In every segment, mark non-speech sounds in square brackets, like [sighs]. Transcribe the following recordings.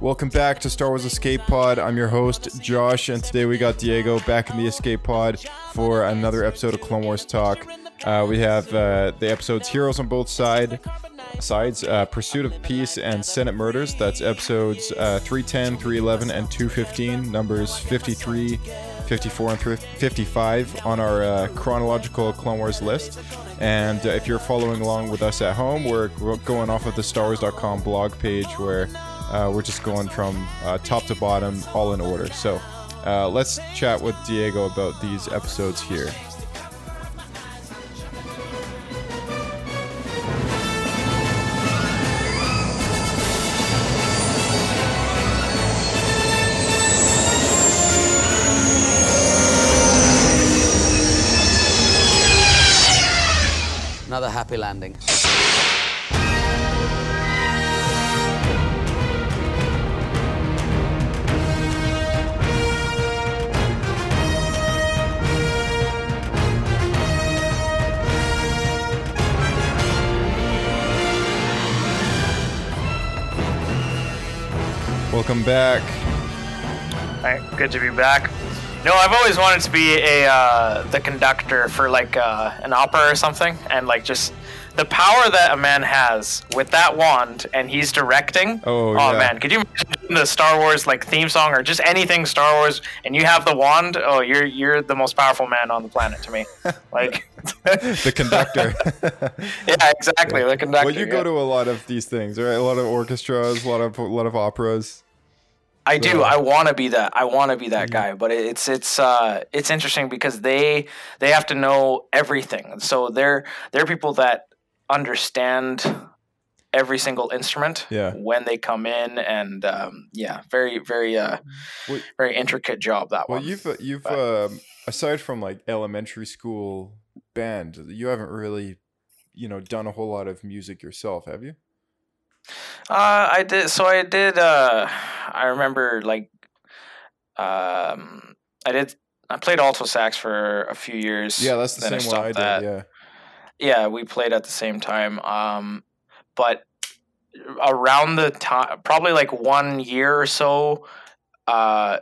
Welcome back to Star Wars Escape Pod. I'm your host, Josh, and today we got Diego back in the Escape Pod for another episode of Clone Wars Talk. Uh, we have uh, the episodes Heroes on Both side, Sides, uh, Pursuit of Peace, and Senate Murders. That's episodes uh, 310, 311, and 215, numbers 53, 54, and 55 on our uh, chronological Clone Wars list. And uh, if you're following along with us at home, we're going off of the StarWars.com blog page where uh, we're just going from uh, top to bottom, all in order. So uh, let's chat with Diego about these episodes here. Happy landing. Welcome back. Alright, good to be back. No, I've always wanted to be a uh, the conductor for like uh, an opera or something, and like just the power that a man has with that wand, and he's directing. Oh, yeah. man, could you imagine the Star Wars like theme song or just anything Star Wars, and you have the wand? Oh, you're you're the most powerful man on the planet to me. [laughs] like, The conductor. [laughs] yeah, exactly, the conductor. well, you go yeah. to a lot of these things, right? A lot of orchestras, a lot of a lot of operas. I do. I want to be that. I want to be Mm-hmm. that guy. But it's it's uh it's interesting because they they have to know everything. So they're they're people that understand every single instrument Yeah. when they come in and um, yeah very very uh Well- very intricate job that Well, one Well, you've you've But- um, aside from like elementary school band, you haven't really, you know, done a whole lot of music yourself, have you? Uh, I did. So I did. Uh, I remember like, um, I did. I played alto sax for a few years. Yeah, that's the same one I did. that. Yeah. Yeah, we played at the same time. Um, but around the time, probably like one year or so, uh,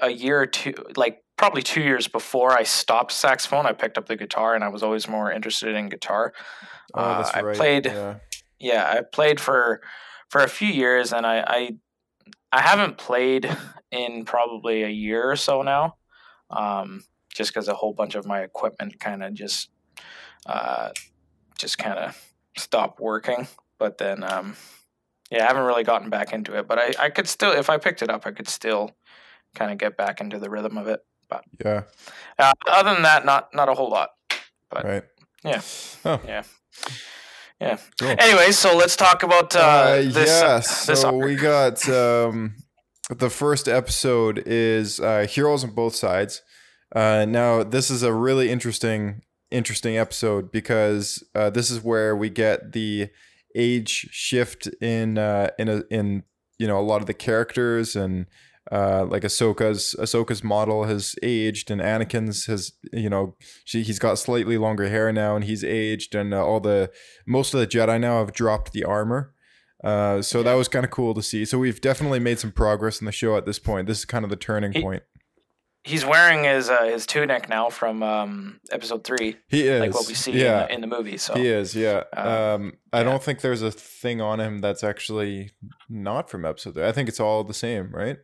a year or two, like probably two years before I stopped saxophone, I picked up the guitar, and I was always more interested in guitar. Oh, Uh, that's I right. played- Yeah. Yeah, I played for for a few years, and I I, I haven't played [laughs] in probably a year or so now, um, just because a whole bunch of my equipment kind of just uh, just kind of stopped working. But then, um, yeah, I haven't really gotten back into it. But I I could still, if I picked it up, I could still kind of get back into the rhythm of it. But yeah. Uh, other than that, not not a whole lot. But Right. yeah. Oh. Yeah. Yeah. Cool. Anyway, so let's talk about uh, Uh, this. yeah, so arc. we got um, the first episode is uh, heroes on both sides. Uh, now this is a really interesting, interesting episode because uh, this is where we get the age shift in uh, in a, in you know a lot of the characters and uh, like Ahsoka's Ahsoka's model has aged and Anakin's has you know she he's got slightly longer hair now and he's aged and uh, all the most of the Jedi now have dropped the armor. Uh, so that was kind of cool to see. So we've definitely made some progress in the show at this point. This is kind of the turning He- point. He's wearing his uh, his tunic now from um, episode three, He is like what we see Yeah, in, the, in the movie. So he is. Yeah. uh, um, I don't think there's a thing on him that's actually not from episode. Three. I think it's all the same, right?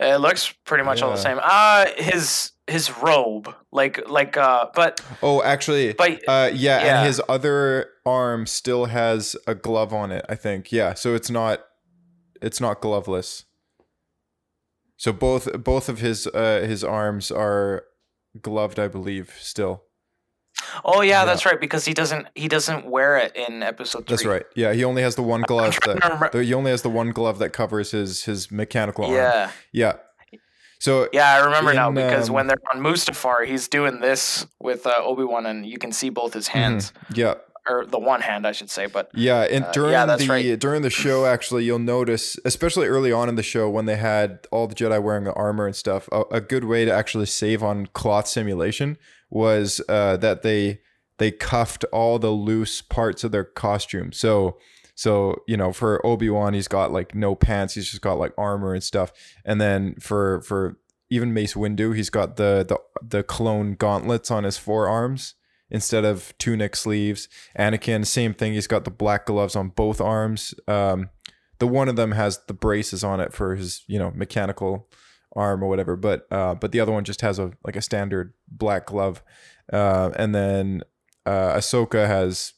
It looks pretty much all the same. Uh his his robe, like like uh, but Oh, actually, but uh, yeah, yeah. and his other arm still has a glove on it. I think. Yeah. So it's not, it's not gloveless. So both both of his uh his arms are gloved, I believe, still. Oh yeah, that's right. Because he doesn't he doesn't wear it in episode three. That's right. Yeah, he only has the one glove that he only has the one glove that covers his his mechanical arm. Yeah. Yeah. So Yeah, I remember now because um, when they're on Mustafar, he's doing this with uh, Obi Wan, and you can see both his hands, yeah. or the one hand, I should say. But Yeah, and Uh, during yeah, that's the right. during the show, actually, you'll notice, especially early on in the show, when they had all the Jedi wearing the armor and stuff. A, a good way to actually save on cloth simulation was uh, that they they cuffed all the loose parts of their costume. So so you know, for Obi Wan, he's got like no pants; he's just got like armor and stuff. And then for for even Mace Windu, he's got the the the clone gauntlets on his forearms instead of tunic sleeves. Anakin, same thing. He's got the black gloves on both arms. Um, the one of them has the braces on it for his, you know, mechanical arm or whatever. But uh, but the other one just has a like a standard black glove. Uh, and then uh, Ahsoka has,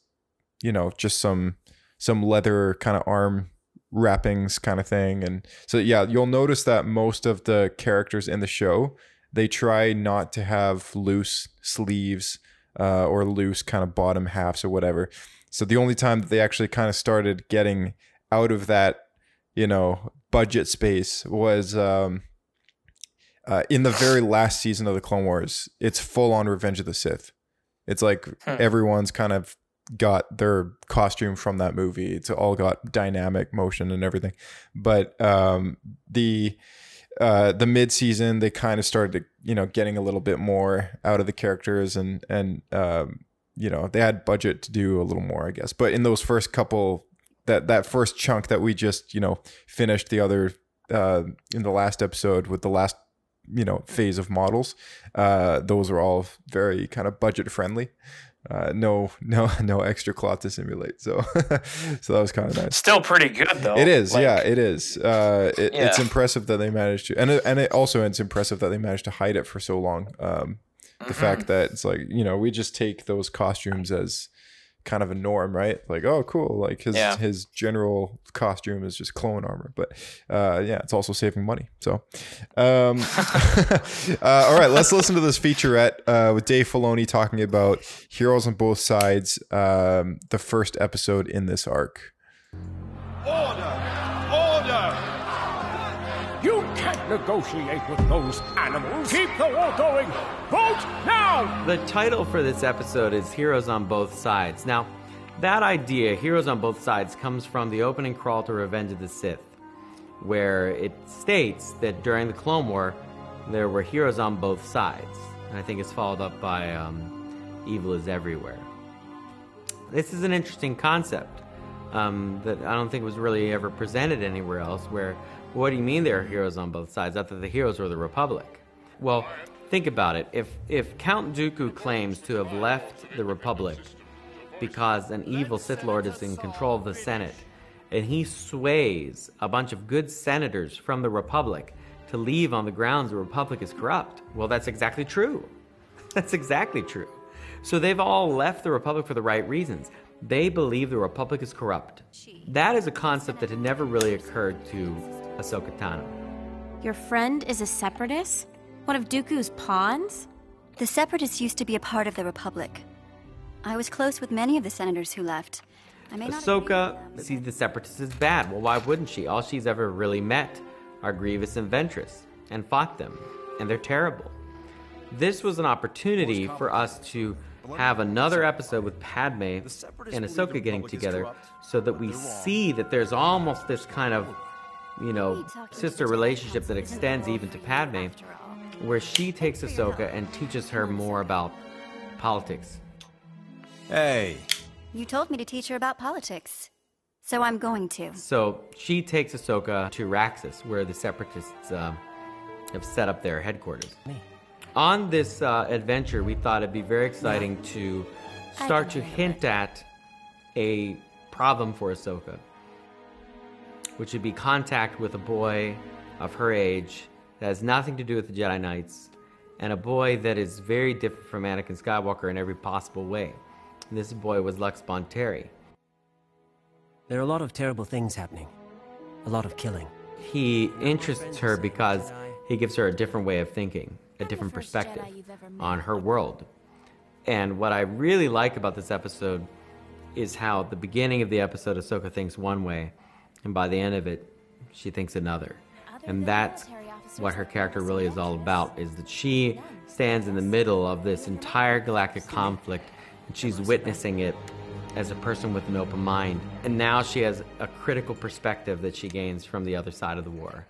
you know, just some some leather kind of arm wrappings kind of thing. And so yeah, you'll notice that most of the characters in the show they try not to have loose sleeves uh, or loose kind of bottom halves or whatever. So the only time that they actually kind of started getting out of that, you know, budget space was um, uh, in the very last season of the Clone Wars. It's full on Revenge of the Sith. It's like Hmm. everyone's kind of got their costume from that movie. It's all got dynamic motion and everything. But um, the uh, the mid season they kind of started to, you know getting a little bit more out of the characters and and um, you know they had budget to do a little more I guess. But in those first couple that that first chunk that we just you know finished the other uh, in the last episode with the last you know phase of models. Uh those are all very kind of budget friendly. Uh no [laughs] no no extra cloth to simulate. So [laughs] so that was kind of nice. Still pretty good though. it is Like, yeah it is. Uh it, it's impressive that they managed to and it, and it also it's impressive that they managed to hide it for so long. Um the Mm-hmm. fact that it's like you know we just take those costumes as kind of a norm right? Like oh cool like his Yeah. his general costume is just clone armor but uh yeah it's also saving money so um [laughs] uh, all right let's listen to this featurette uh with dave filoni talking about heroes on both sides um the first episode in this arc. You can't negotiate with those animals. Keep the war going. Vote now. The title for this episode is Heroes on Both Sides. Now, that idea, Heroes on Both Sides, comes from the opening crawl to Revenge of the Sith, where it states that during the Clone War, there were heroes on both sides. And I think it's followed up by um, Evil is Everywhere. This is an interesting concept um, that I don't think was really ever presented anywhere else. Where, what do you mean there are heroes on both sides? I thought the heroes were the Republic. Well, think about it. If if Count Dooku claims to have left the Republic because an evil Sith Lord is in control of the Senate, and he sways a bunch of good senators from the Republic to leave on the grounds the Republic is corrupt, well, that's exactly true. [laughs] That's exactly true. So they've all left the Republic for the right reasons. They believe the Republic is corrupt. That is a concept that had never really occurred to Ahsoka Tano. Your friend is a separatist? One of Dooku's pawns? The Separatists used to be a part of the Republic. I was close with many of the senators who left. I may not agree Ahsoka them, sees the Separatists as bad. Well, why wouldn't she? All she's ever really met are Grievous and Ventress and fought them, and they're terrible. This was an opportunity for us to have another episode with Padme and Ahsoka getting together so that we see that there's almost this kind of, you know, sister relationship that extends even to Padme, where she takes Ahsoka and teaches her more about politics. Hey, You told me to teach her about politics. So I'm going to. So she takes Ahsoka to Raxus, where the Separatists uh, have set up their headquarters. On this uh, adventure, we thought it'd be very exciting to start to hint at a problem for Ahsoka, which would be contact with a boy of her age that has nothing to do with the Jedi Knights, and a boy that is very different from Anakin Skywalker in every possible way. And this boy was Lux Bonteri. There are a lot of terrible things happening. A lot of killing. he interests her because he gives her a different way of thinking, a different perspective on her world. And what I really like about this episode is how at the beginning of the episode, Ahsoka thinks one way, and by the end of it, she thinks another. And that's what her character really is all about, is that she stands in the middle of this entire galactic conflict, and she's witnessing it as a person with an open mind. And now she has a critical perspective that she gains from the other side of the war.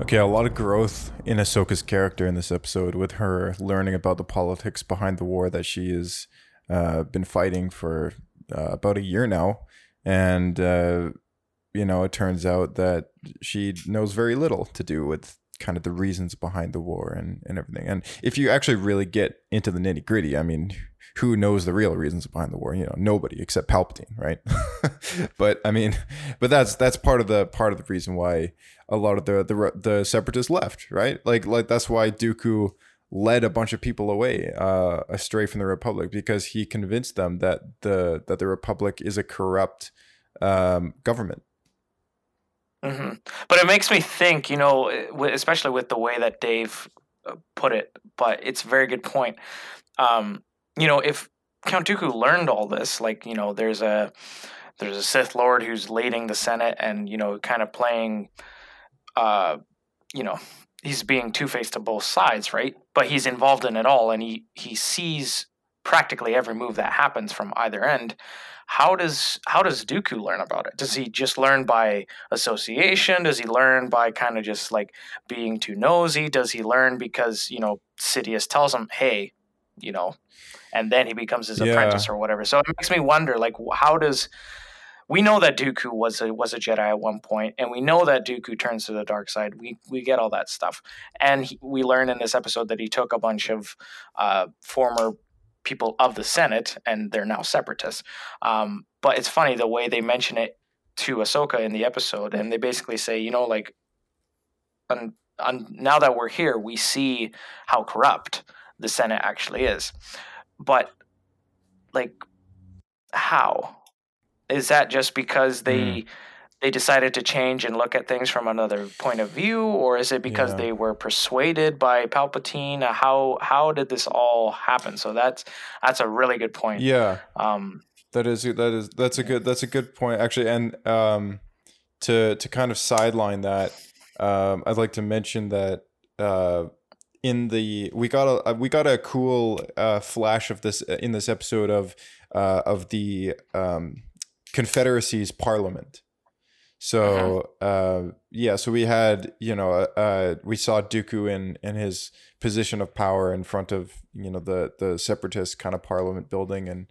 Okay, a lot of growth in Ahsoka's character in this episode, with her learning about the politics behind the war that she has uh, been fighting for uh, about a year now, and uh, you know it turns out that she knows very little to do with kind of the reasons behind the war and, and everything. And if you actually really get into the nitty gritty, I mean, who knows the real reasons behind the war? You know, nobody except Palpatine, right? [laughs] but I mean, [laughs] but that's that's part of the part of the reason why a lot of the the the separatists left, right? Like like that's why Dooku led a bunch of people away uh, astray from the Republic because he convinced them that the that the Republic is a corrupt um, government. Mm-hmm. But it makes me think, you know, especially with the way that Dave uh, put it. But it's a very good point. Um, you know, if Count Dooku learned all this, like you know, there's a there's a Sith Lord who's leading the Senate, and you know, kind of playing, uh, you know, he's being two faced to both sides, right? But he's involved in it all, and he he sees practically every move that happens from either end. How does how does Dooku learn about it? Does he just learn by association? Does he learn by kind of just like being too nosy? Does he learn because you know Sidious tells him, "Hey, you know, and then he becomes his yeah. apprentice or whatever. So it makes me wonder, like, how does we know that Dooku was a was a Jedi at one point, and we know that Dooku turns to the dark side. We we get all that stuff, and he, we learn in this episode that he took a bunch of uh, former people of the Senate, and they're now separatists. Um, but it's funny the way they mention it to Ahsoka in the episode, and they basically say, you know, like, and, and now that we're here, we see how corrupt the Senate actually is but like how? Is that just because they mm. they decided to change and look at things from another point of view or is it because yeah. they were persuaded by palpatine? How how did this all happen? So that's that's a really good point. Yeah. Um that is that is that's a good that's a good point actually and um to to kind of sideline that um i'd like to mention that uh in the we got a we got a cool uh, flash of this in this episode of uh, of the um, Confederacy's parliament. So uh-huh. uh, yeah, so we had you know uh, uh, we saw Dooku in in his position of power in front of you know the the separatist kind of parliament building and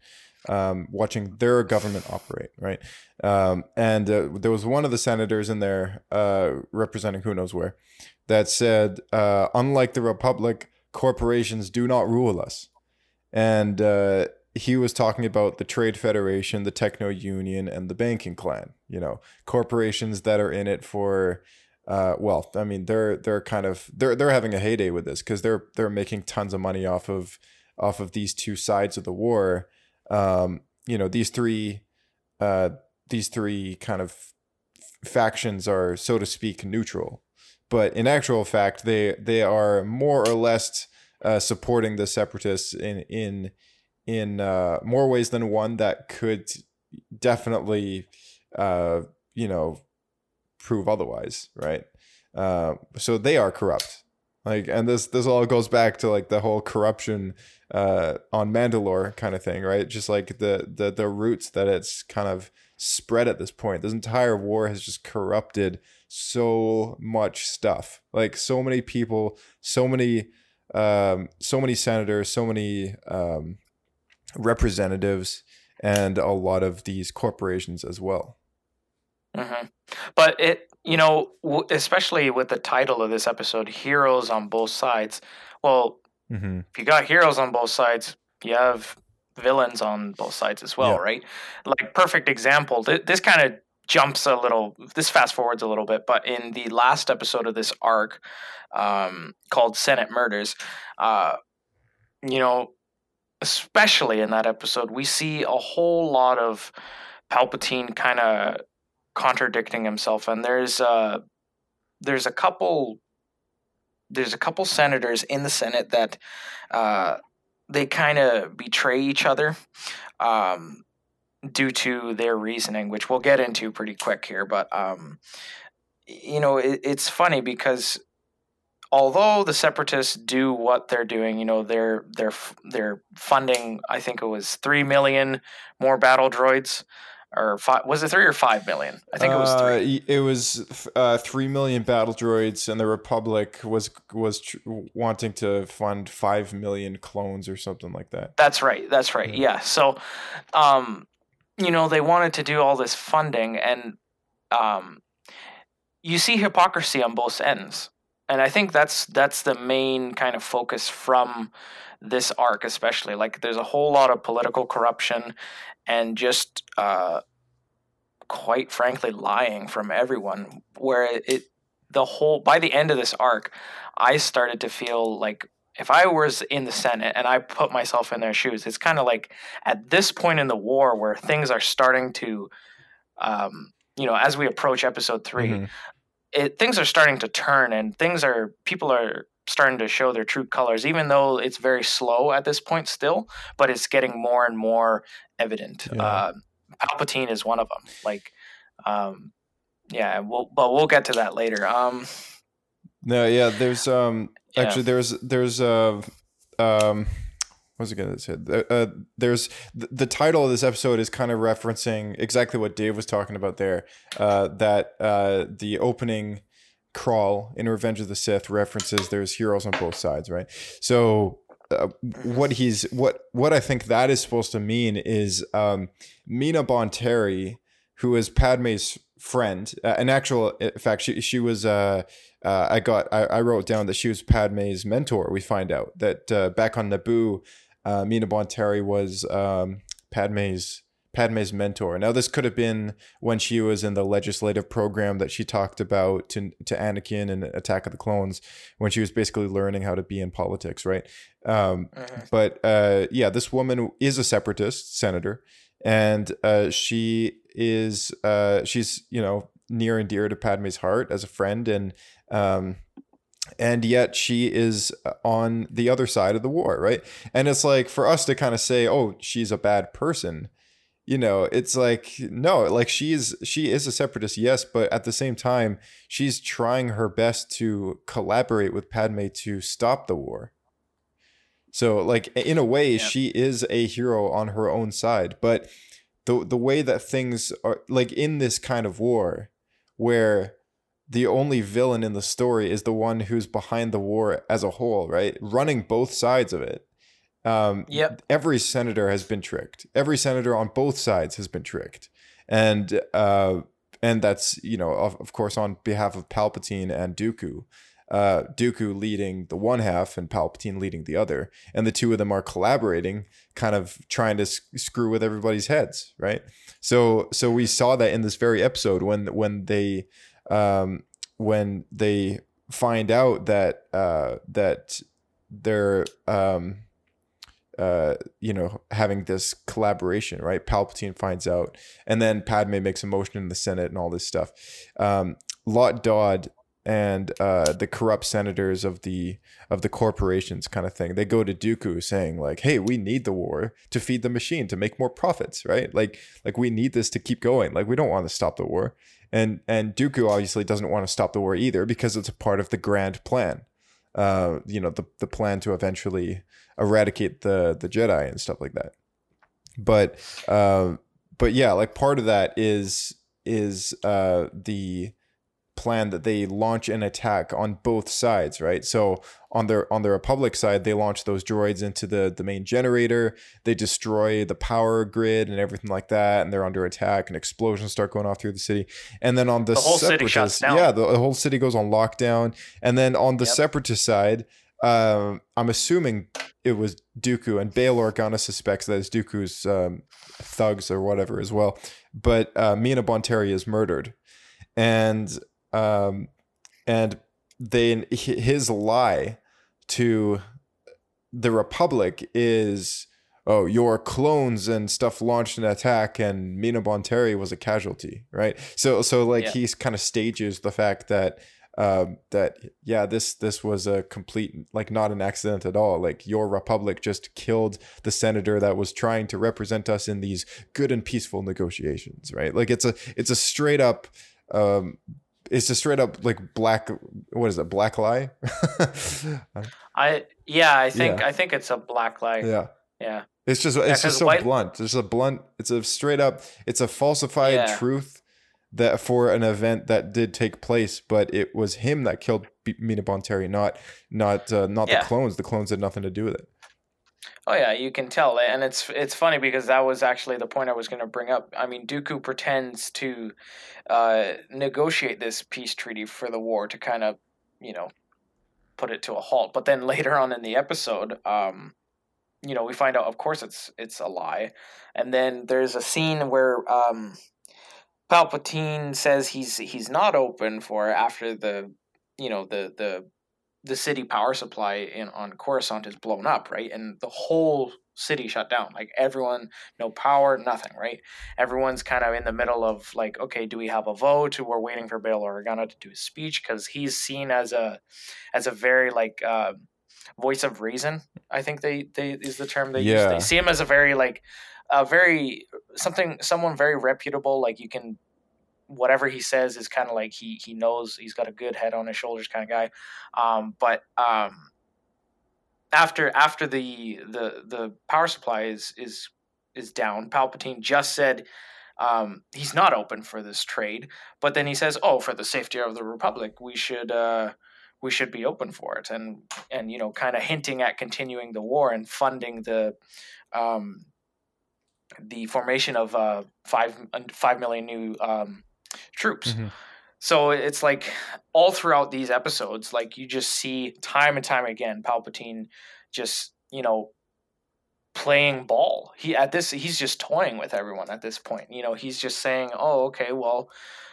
um, watching their government operate, right? Um, and uh, there was one of the senators in there uh, representing who knows where, that said, uh, unlike the Republic, corporations do not rule us. And uh, he was talking about the Trade Federation, the Techno Union, and the banking clan. You know, corporations that are in it for, uh, well, I mean, they're they're kind of they're they're having a heyday with this because they're they're making tons of money off of off of these two sides of the war. Um, you know, these three, uh, these three kind of factions are, so to speak, neutral but in actual fact, they they are more or less uh, supporting the separatists in in in uh, more ways than one that could definitely uh, you know prove otherwise, right? Uh, so they are corrupt. Like, and this this all goes back to like the whole corruption uh, on Mandalore kind of thing, right? Just like the the the roots that it's kind of spread at this point. This entire war has just corrupted so much stuff. Like so many people, so many um, so many senators, so many um, representatives, and a lot of these corporations as well. Mm-hmm. But it, you know, especially with the title of this episode, "Heroes on Both Sides." Well, mm-hmm. if you got heroes on both sides, you have villains on both sides as well, yeah. right? Like perfect example. Th- this kind of jumps a little this fast forwards a little bit but in the last episode of this arc um, called senate murders uh, you know especially in that episode we see a whole lot of palpatine kind of contradicting himself and there's uh there's a couple there's a couple senators in the senate that uh they kind of betray each other um, due to their reasoning, which we'll get into pretty quick here. But um, you know, it, it's funny because although the separatists do what they're doing, you know, they're they're they're funding. I think it was three million more battle droids or five, was it three or five million? I think it was three. Uh, it was uh, three million battle droids, and the Republic was was tr- wanting to fund five million clones or something like that. That's right. That's right. Yeah. So, um, you know, they wanted to do all this funding, and um, you see hypocrisy on both ends, and I think that's that's the main kind of focus from this arc, especially. Like, there's a whole lot of political corruption and just uh, quite frankly lying from everyone where it, it the whole by the end of this arc i started to feel like if i was in the senate and i put myself in their shoes it's kind of like at this point in the war where things are starting to um, you know as we approach episode 3 Mhm. it things are starting to turn and things are people are starting to show their true colors even though it's very slow at this point still but it's getting more and more evident Yeah. uh, palpatine is one of them like um yeah we'll but we'll get to that later um No, yeah, there's um Yeah. actually there's there's uh um what was I gonna say? Uh, uh, there's the, the title of this episode is kind of referencing exactly what Dave was talking about there. Uh, that uh, the opening crawl in Revenge of the Sith references there's heroes on both sides, right? So uh, what he's what what I think that is supposed to mean is um, Mina Bonteri, who is Padme's friend. Uh, in actual in fact, she she was. Uh, uh, I got I, I wrote down that she was Padme's mentor. We find out that uh, back on Naboo, uh, Mina Bonteri was um, Padme's Padme's mentor. Now this could have been when she was in the legislative program that she talked about to to Anakin and Attack of the Clones, when she was basically learning how to be in politics, right? Um, But uh, yeah, this woman is a separatist senator, and uh, she is uh, she's you know near and dear to Padme's heart as a friend, and um, and yet she is on the other side of the war, right? And it's like for us to kind of say, oh, she's a bad person you know it's like no like she's she is a separatist yes but at the same time she's trying her best to collaborate with padme to stop the war. So like in a way she is a hero on her own side but the the way that things are like in this kind of war where the only villain in the story is the one who's behind the war as a whole right? Running both sides of it um, Yep. every senator has been tricked. Every senator on both sides has been tricked, and uh, and that's you know of, of course on behalf of Palpatine and Dooku. Uh, Dooku leading the one half and Palpatine leading the other, and the two of them are collaborating, kind of trying to s- screw with everybody's heads, right? So, so we saw that in this very episode when when they um, when they find out that uh, that they're um, uh, you know, having this collaboration, right? Palpatine finds out, and then Padme makes a motion in the Senate and all this stuff. Um, Lott Dod and uh, the corrupt senators of the of the corporations, kind of thing. They go to Dooku saying like, "Hey, we need the war to feed the machine to make more profits, right? Like, like we need this to keep going. Like, we don't want to stop the war." And and Dooku obviously doesn't want to stop the war either because it's a part of the grand plan uh, you know, the the plan to eventually eradicate the the Jedi and stuff like that. But uh, but yeah, like part of that is is uh, the plan that they launch an attack on both sides, right? So on their on the Republic side, they launch those droids into the the main generator. They destroy the power grid and everything like that, and they're under attack. And explosions start going off through the city. And then on the, The whole city shuts down. yeah, the, the whole city goes on lockdown. And then on the separatist side, um, I'm assuming it was Dooku, and Bail Organa suspects that it's Dooku's um, thugs or whatever as well. But uh, Mina Bonteri is murdered, and um, and then his lie to the Republic is, oh, your clones and stuff launched an attack, and Mina Bonteri was a casualty, right? So so like Yeah. he's kind of stages the fact that um, that yeah, this this was a complete like not an accident at all. Like your republic just killed the senator that was trying to represent us in these good and peaceful negotiations, right? Like it's a it's a straight up um it's a straight up like black what is it black lie [laughs] I yeah, I think Yeah. I think it's a black lie. yeah Yeah. it's just Yeah, it's just so white- blunt it's a blunt it's a straight up it's a falsified Yeah. truth that for an event that did take place but it was him that killed B- mina bonteri not not uh, not the clones the clones had nothing to do with it Oh yeah, you can tell, and it's it's funny because that was actually the point I was going to bring up. I mean, Dooku pretends to uh, negotiate this peace treaty for the war to kind of, you know, put it to a halt. But then [laughs] later on in the episode, um, you know, we find out, of course, it's it's a lie, and then there's a scene where um, Palpatine says he's he's not open for after the, you know, the the the city power supply in on Coruscant is blown up, right? And the whole city shut down. Like everyone, no power, nothing, right? Everyone's kind of in the middle of like, okay, do we have a vote? We're waiting for Bail Organa to do his speech because he's seen as a as a very like uh, voice of reason. I think they they is the term they use. They see him as a very like a very something someone very reputable. Like you can whatever he says is kind of like he he knows he's got a good head on his shoulders kind of guy. Um but um after after the the the power supply is is is down palpatine just said um he's not open for this trade but then he says oh for the safety of the republic we should uh we should be open for it. And and you know kind of hinting at continuing the war and funding the um the formation of uh five five million new um troops Mhm. so it's like all throughout these episodes, like you just see time and time again, Palpatine just, you know, playing ball. He at this he's just toying with everyone at this point. You know, he's just saying, "Oh, okay, well,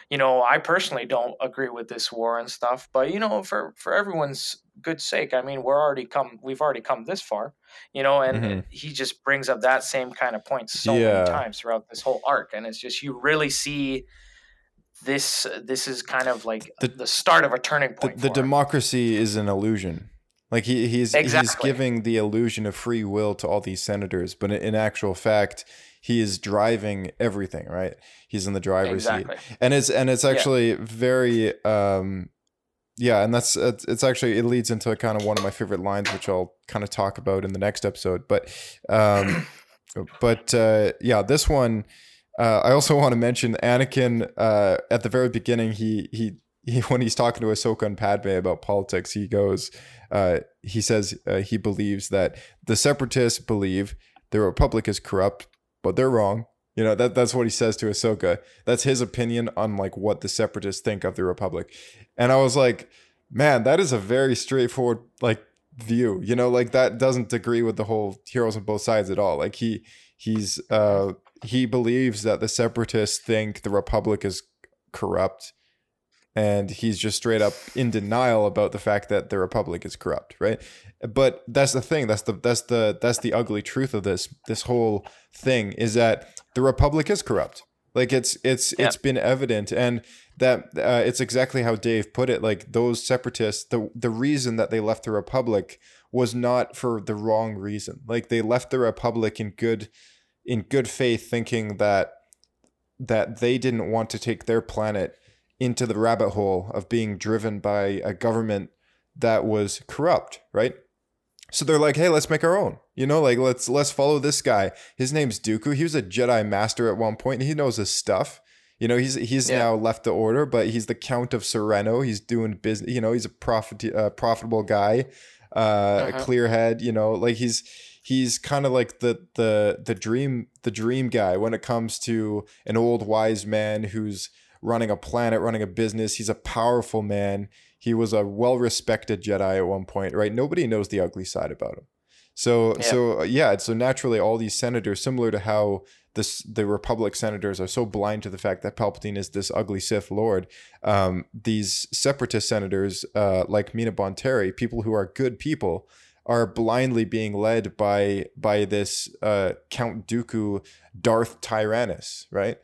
you know, I personally don't agree with this war and stuff, but you know, for for everyone's good sake, I mean, we're already come we've already come this far, you know, and Mhm. he just brings up that same kind of point so Yeah. many times throughout this whole arc and it's just you really see this this is kind of like The- the, start of a turning point the him. democracy is an illusion like he, he's he's giving the illusion of free will to all these senators but in, actual fact he is driving everything right he's in the driver's Exactly. seat and it's and it's Yeah. actually very um yeah and that's it's, it's actually it leads into kind of one of my favorite lines which i'll kind of talk about in the next episode but um [clears throat] but uh yeah this one uh, I also [laughs] want to mention Anakin. Uh, at the very beginning, he he he [laughs] when he's talking to Ahsoka and Padme about politics, he goes, uh, he says uh, he believes that the Separatists believe the Republic is corrupt, but they're wrong. You know that that's what he says to Ahsoka. That's his opinion on like what the Separatists think of the Republic, and I was like, man, that is a very straightforward like view. You know, like that doesn't agree with the whole heroes on both sides at all. Like he he's uh he believes that the separatists think the republic is corrupt and he's just straight up in denial about the fact that the republic is corrupt right? But that's the thing that's the that's the that's the ugly truth of this this whole thing is that the republic is corrupt. Like it's it's Yeah. it's been evident and that uh, it's exactly how Dave put it like those separatists the the reason that they left the republic was not for the wrong reason. Like they left the republic in good in good faith thinking that that they didn't want to take their planet into the rabbit hole of being driven by a government that was corrupt, right? So they're like, "Hey, let's make our own." You know, like let's let's follow this guy. His name's Dooku. He was a Jedi master at one point. He knows his stuff. You know, he's he's Yeah. now left the order, but he's the Count of Serenno. He's doing business. You know, he's a profit uh, profitable guy, uh, Uh-huh. clear head. You know, like he's he's kind of like the the the dream the dream guy when it comes to an old wise man who's running a planet, running a business. He's a powerful man. He was a well respected Jedi at one point, right? Nobody knows the ugly side about him. So Yeah. so uh, yeah, so naturally all these senators, similar to how this the Republic senators are so blind to the fact that Palpatine is this ugly Sith Lord. Um, these separatist senators, uh, like Mina Bonteri, people who are good people, are blindly being led by by this uh, Count Dooku, Darth Tyrannus, right?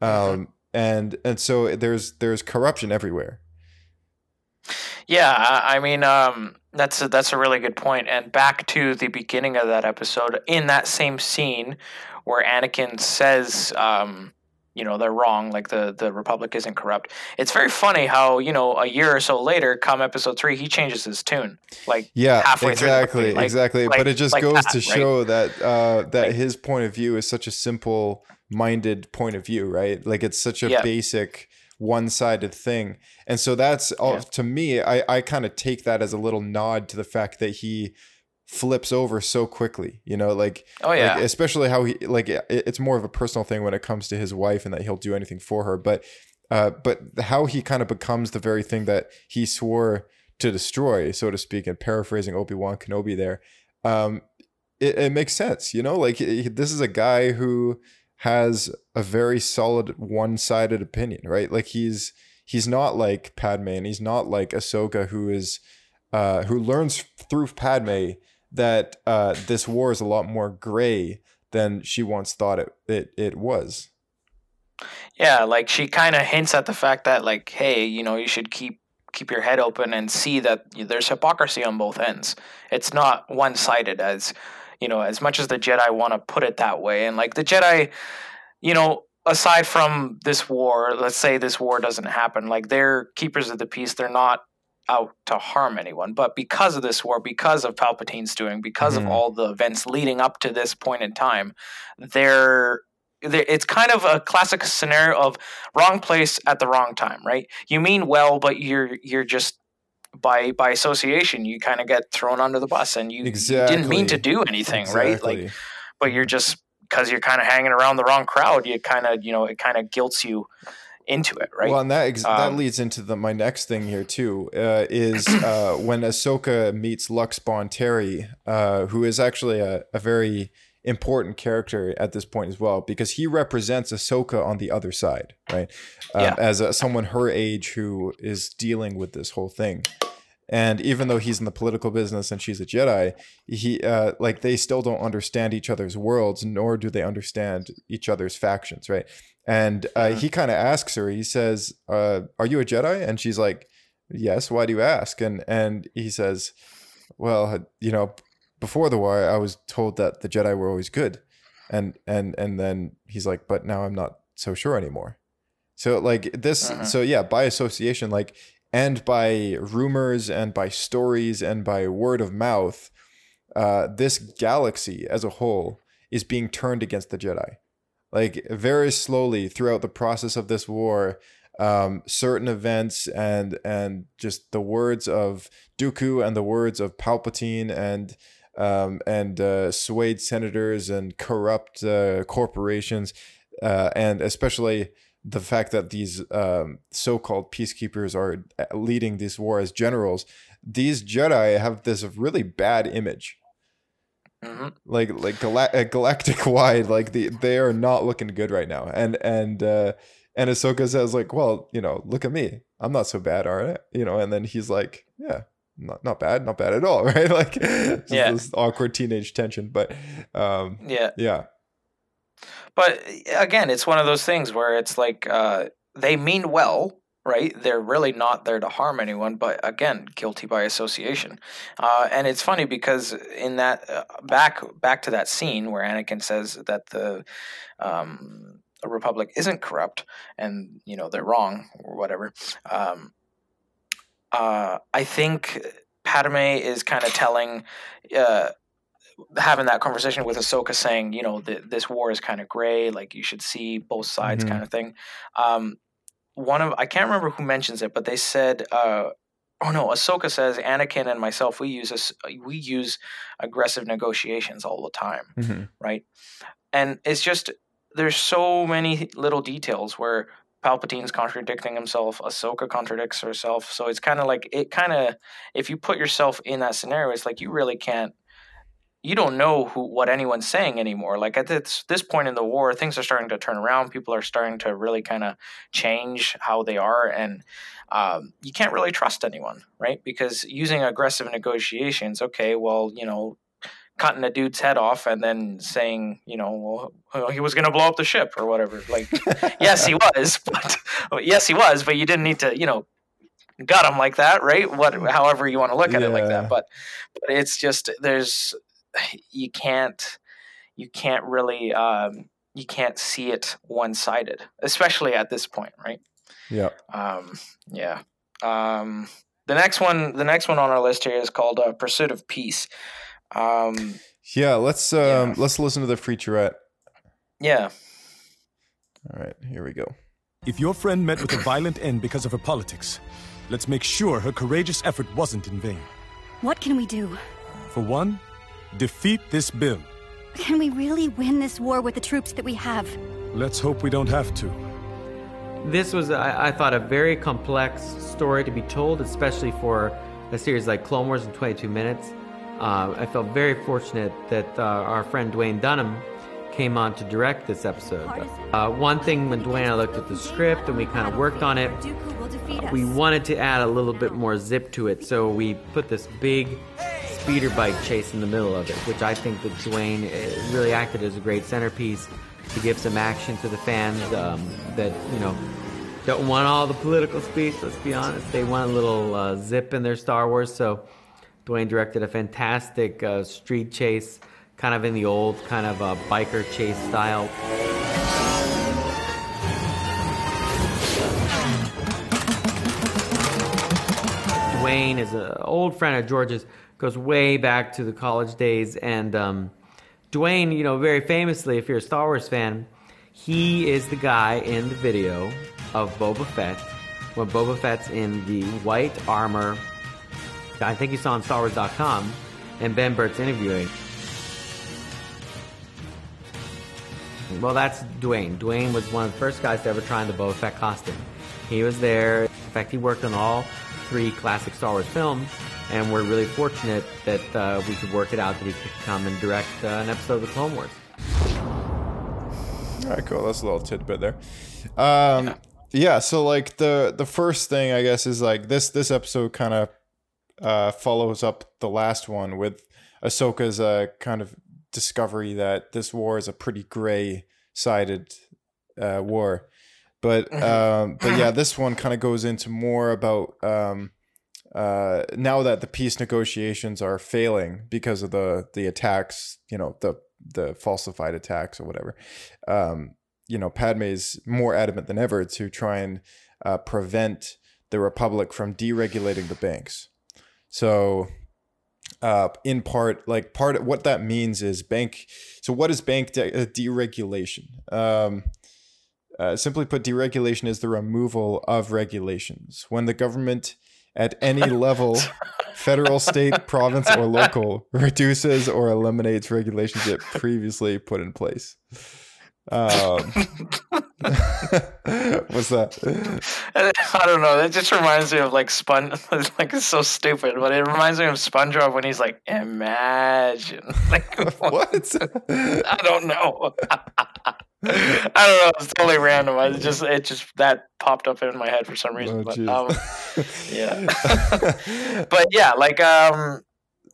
Um, and and so there's there's corruption everywhere. Yeah, I I mean, um, that's a, that's a really good point. And back to the beginning of that episode, in that same scene where Anakin says, um, you know, they're wrong, like the the Republic isn't corrupt. It's very funny how you know a year or so later, come episode three, he changes his tune, like Yeah, halfway through exactly, movie. Like- exactly. like- but it just like goes that, to right? show that uh, that his point of view is such a simple minded point of view, right? Like it's such a Yeah. basic one sided thing. And so that's all to me, I, I kind of take that as a little nod to the fact that he flips over so quickly, you know, like, Oh, like, especially how he, like, it, it's more of a personal thing when it comes to his wife and that he'll do anything for her. But, uh, but how he kind of becomes the very thing that he swore to destroy, so to speak, and paraphrasing Obi Wan Kenobi there, um, it, it makes sense. You know, like he- this is a guy who has a very solid one-sided opinion, right? Like he's he's not like Padme, and he's not like Ahsoka, who is uh, who learns through Padme that uh, this war is a lot more gray than she once thought it it, it was. Yeah, like she kind of hints at the fact that like, hey, you know, you should keep keep your head open and see that there's hypocrisy on both ends. It's not one sided as you know, as much as the Jedi want to put it that way, and like the Jedi, you know. Aside from this war, let's say this war doesn't happen, like they're keepers of the peace. They're not out to harm anyone. But because of this war, because of Palpatine's doing, because Mhm. of all the events leading up to this point in time, they're, they it's kind of a classic scenario of wrong place at the wrong time, right? You mean well, but you're you're just by by association, you kind of get thrown under the bus, and you, you didn't mean to do anything, right? Like, but you're just because you're kind of hanging around the wrong crowd, you kind of you know it kind of guilts you into it, right? Well, and that ex- that Um, leads into the my next thing here too uh, is uh, [clears throat] when Ahsoka meets Lux Bonteri, uh, who is actually a, a very important character at this point as well because he represents Ahsoka on the other side, right? Um, Yeah. As a, someone her age who is dealing with this whole thing. And even though he's in the political business and she's a Jedi, he uh, like they still don't understand each other's worlds, nor do they understand each other's factions, right? And uh, he kind of asks her. He says, uh, "Are you a Jedi?" And she's like, "Yes." Why do you ask? And and he says, "Well, you know, before the war, I was told that the Jedi were always good." And and and then he's like, "But now I'm not so sure anymore." So like this, Uh-huh. so yeah, by association, like, and by rumors and by stories and by word of mouth, uh, this galaxy as a whole is being turned against the Jedi. Like very slowly throughout the process of this war, um, certain events and and just the words of Dooku and the words of Palpatine and um, and uh, swayed senators and corrupt uh, corporations, uh, and especially the fact that these um, so-called peacekeepers are uh, leading this war as generals. These Jedi have this really bad image Mhm. like like gala- uh, galactic [laughs] wide like the they are not looking good right now and and uh and Ahsoka says like well you know look at me I'm not so bad all right you know and then he's like yeah not not bad not bad at all [laughs] right like [laughs] Yeah. this awkward teenage tension but um Yeah. yeah But again, it's one of those things where it's like uh, they mean well, right? They're really not there to harm anyone, but again, guilty by association. Uh, and it's funny because in that uh, back back to that scene where Anakin says that the um, Republic isn't corrupt and you know they're wrong or whatever. Um, uh, I think Padme is kind of telling. Uh, having that conversation with Ahsoka saying, you know, th- this war is kind of gray, like you should see both sides Mhm. kind of thing. Um, one of I can't remember who mentions it, but they said, uh, oh no, Ahsoka says Anakin and myself we use this, we use aggressive negotiations all the time, Mhm. right? And it's just there's so many little details where Palpatine's contradicting himself, Ahsoka contradicts herself, so it's kind of like it kind of if you put yourself in that scenario, it's like you really can't you don't know who what anyone's saying anymore. Like at this this point in the war, things are starting to turn around. People are starting to really kind of change how they are, and um, you can't really trust anyone, right? Because using aggressive negotiations, okay, well, you know, cutting a dude's head off and then saying, you know, well, he was going to blow up the ship or whatever. Like, yes, he [laughs] was, but yes, he was, but you didn't need to, you know, got him like that, right? What, however you want to look at it like that, but but it's just there's [sighs] you can't you can't really um, you can't see it one sided, especially at this point, right? Yeah. Um, yeah. Um, the next one, the next one on our list here is called uh, "Pursuit of Peace." Um, Yeah, let's um let's listen to the featurette. yeah. All right, here we go. If your friend met with a violent end because of her politics, let's make sure her courageous effort wasn't in vain. What can we do? For one, defeat this bill. Can we really win this war with the troops that we have? Let's hope we don't have to. This was, I, I thought, a very complex story to be told, especially for a series like Clone Wars in 22 minutes. Uh, I felt very fortunate that uh, our friend Dwayne Dunham came on to direct this episode. Uh, one thing when Dwayne and I looked at the script and we kind of worked on it, uh, we wanted to add a little bit more zip to it, so we put this big speeder bike chase in the middle of it, which I think that Dwayne uh, really acted as a great centerpiece to give some action to the fans um, that you know don't want all the political speech. Let's be honest; they want a little uh, zip in their Star Wars. So Dwayne directed a fantastic uh, street chase, kind of in the old kind of uh, biker chase style. Dwayne is an old friend of George's, goes way back to the college days. And um, Dwayne, you know, very famously, if you're a Star Wars fan, he is the guy in the video of Boba Fett, when Boba Fett's in the white armor. I think you saw on StarWars.com, and Ben Burtt's interviewing. Well, that's Dwayne. Dwayne was one of the first guys to ever try on the Boba Fett costume. He was there. In fact, he worked on all three classic Star Wars films, and we're really fortunate that uh, we could work it out that he could come and direct uh, an episode of the Clone Wars. All right, cool. That's a little tidbit there. Um, yeah. So like the the first thing I guess is like this this episode kind of uh, follows up the last one with Ahsoka's uh, kind of discovery that this war is a pretty gray sided uh, war. But um, but yeah, [laughs] this one kind of goes into more about um, uh, now that the peace negotiations are failing because of the the attacks, you know, the the falsified attacks or whatever. Um, you know, Padme's more adamant than ever to try and uh, prevent the Republic from deregulating the banks. So, uh, in part, like part of what that means is bank. So, what is bank de- uh, deregulation? Um, uh, simply put, deregulation is the removal of regulations. When the government at any level, federal, state, [laughs] province, or local, reduces or eliminates regulations it previously put in place. Um, [laughs] what's that? I don't know. That just reminds me of like Spon. [laughs] like it's so stupid, but it reminds me of SpongeBob when he's like, "Imagine." Like what? I don't know. [laughs] I don't know. It's totally random. I just it just that popped up in my head for some reason. Oh, but um, [laughs] yeah. [laughs] but yeah, like um,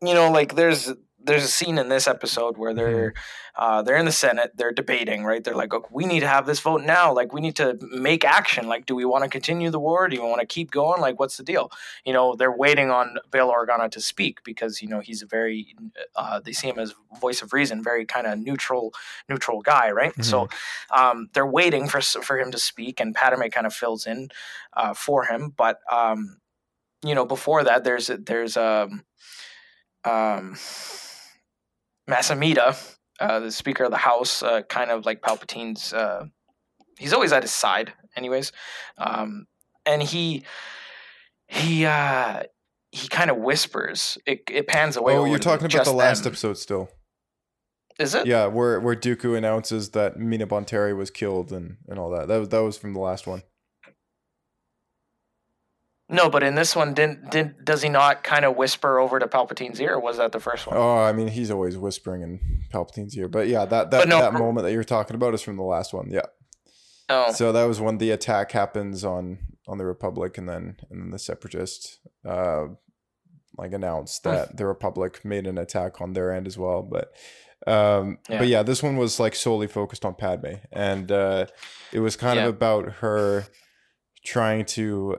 you know, like there's there's a scene in this episode where they're uh, they're in the Senate, they're debating, right? They're like, okay, we need to have this vote now. Like, we need to make action. Like, do we want to continue the war? Do you want to keep going? Like, what's the deal? You know, they're waiting on Bail Organa to speak because you know he's a very uh, they see him as voice of reason, very kind of neutral neutral guy, right? So um, they're waiting for for him to speak, and Padme kind of fills in uh, for him. But um, you know, before that, there's there's um, um, Mas Amedda, uh, the Speaker of the House, uh, kind of like Palpatine's. Uh, he's always at his side, anyways, um, and he he uh, he kind of whispers. It it pans away. Oh, you're talking about the last them. episode still. Is it? Yeah, where where Dooku announces that Mina Bonteri was killed and, and all that. That was that was from the last one. No, but in this one, didn't didn't does he not kind of whisper over to Palpatine's ear? Or was that the first one? Oh, I mean, he's always whispering in Palpatine's ear. But yeah, that that, no, that moment that you're talking about is from the last one. Yeah. Oh. So that was when the attack happens on on the Republic, and then and then the Separatists uh like announced that the Republic made an attack on their end as well. But um Yeah. but yeah, this one was like solely focused on Padme, and uh it was kind Yeah. of about her trying to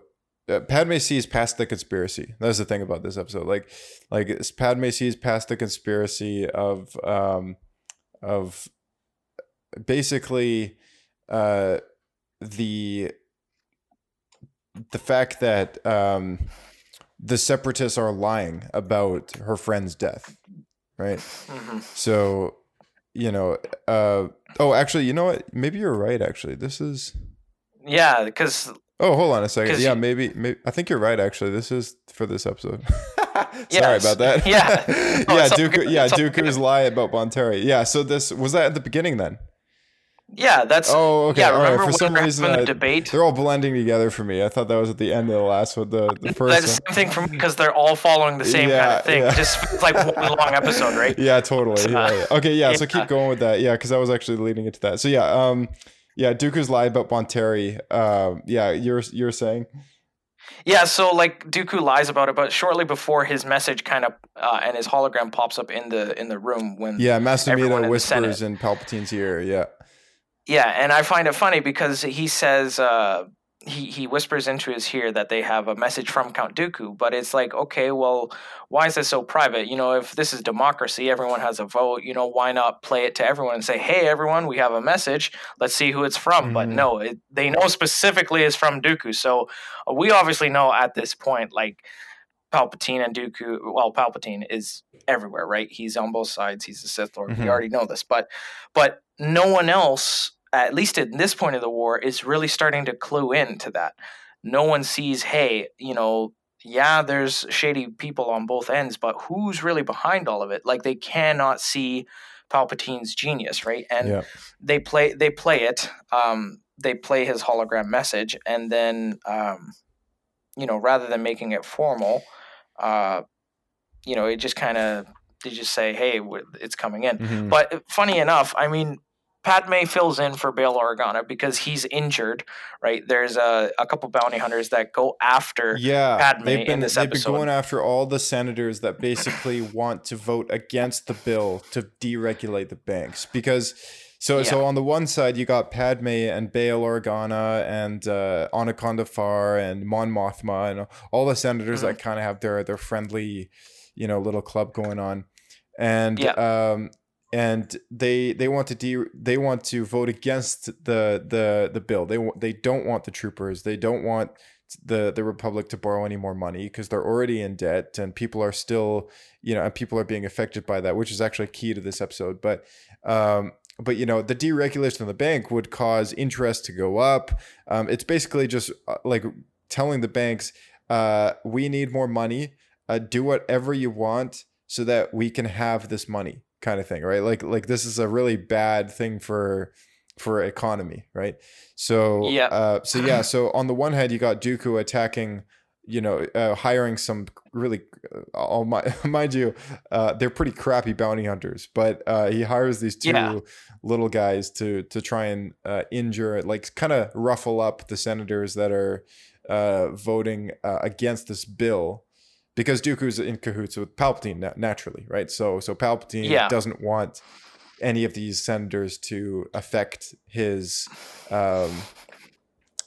uh, Padme sees past the conspiracy. That's the thing about this episode. Like, like Padme sees past the conspiracy of um, of basically uh, the the fact that um, the separatists are lying about her friend's death, right? Mhm. So, you know, uh, oh, actually, you know what? Maybe you're right. Actually, this is. Yeah, because Oh, hold on a second. Yeah, maybe, maybe. I think you're right. Actually, this is for this episode. [laughs] [laughs] Sorry about that. [laughs] Yeah. No, yeah, all Dooku. Yeah, Dooku's lie about Bonteri. Yeah. So this was that at the beginning then. yeah, that's Oh, okay. Yeah, all right. remember For some reason, I- the debate? they're all blending together for me. I thought that was at the end of the last one. The the first That's the same thing for me because they're all following the same kind of thing. yeah. Just like one long episode, right? Yeah, totally. Yeah, yeah. Okay, yeah, So keep going with that. Yeah, because I was actually leading into that. So yeah, um, yeah, Dooku's lie about Bonteri. Um, yeah, you're you're saying. Yeah, so like Dooku lies about it, but shortly before his message kind of uh, and his hologram pops up in the in the room when Yeah, Master the whispers in Palpatine's ear. Yeah. Yeah, and I find it funny because he says uh, he he whispers into his ear that they have a message from Count Dooku, but it's like, okay, well, why is this so private? You know, if this is democracy, everyone has a vote. You know, why not play it to everyone and say, hey, everyone, we have a message. Let's see who it's from. But Mhm. no, it, they know specifically it's from Dooku. So uh, we obviously know at this point, like. Palpatine and Dooku, well, Palpatine is everywhere, right? He's on both sides. He's a Sith Lord. We Mhm. already know this, but but no one else, at least at this point of the war, is really starting to clue in to that. No one sees, hey, you know, yeah, there's shady people on both ends, but who's really behind all of it? Like they cannot see Palpatine's genius, right? And Yeah. they play they play it. Um, they play his hologram message, and then um, you know, rather than making it formal, uh, you know, it just kind of they just say, "Hey, it's coming in." Mhm. But funny enough, I mean, Padme fills in for Bail Organa because he's injured, right? There's a, a couple bounty hunters that go after Yeah, Padme they've been in this they've been episode. going after all the senators that basically [laughs] want to vote against the bill to deregulate the banks because. So, so on the one side, you got Padme and Bail Organa and uh, Onaconda Farr and Mon Mothma and all the senators Mm-hmm. that kind of have their their friendly, you know, little club going on, and Yeah. um, and they they want to de- they want to vote against the the the bill. They they don't want the troopers. They don't want the the republic to borrow any more money because they're already in debt and people are still you know and people are being affected by that, which is actually key to this episode. But um, but you know the deregulation of the bank would cause interest to go up. Um, it's basically just uh, like telling the banks, uh, we need more money. Uh, do whatever you want so that we can have this money, kind of thing, right? Like like this is a really bad thing for for economy, right? So Yeah. uh, so yeah, so on the one hand, you got Dooku attacking, you know, uh, hiring some really, uh, all my, [laughs] mind you, uh, they're pretty crappy bounty hunters, but uh, he hires these two Yeah. little guys to to try and uh, injure, like, kind of ruffle up the senators that are uh, voting uh, against this bill. Because Dooku's in cahoots with Palpatine naturally, right? So, so Palpatine Yeah. doesn't want any of these senators to affect his um,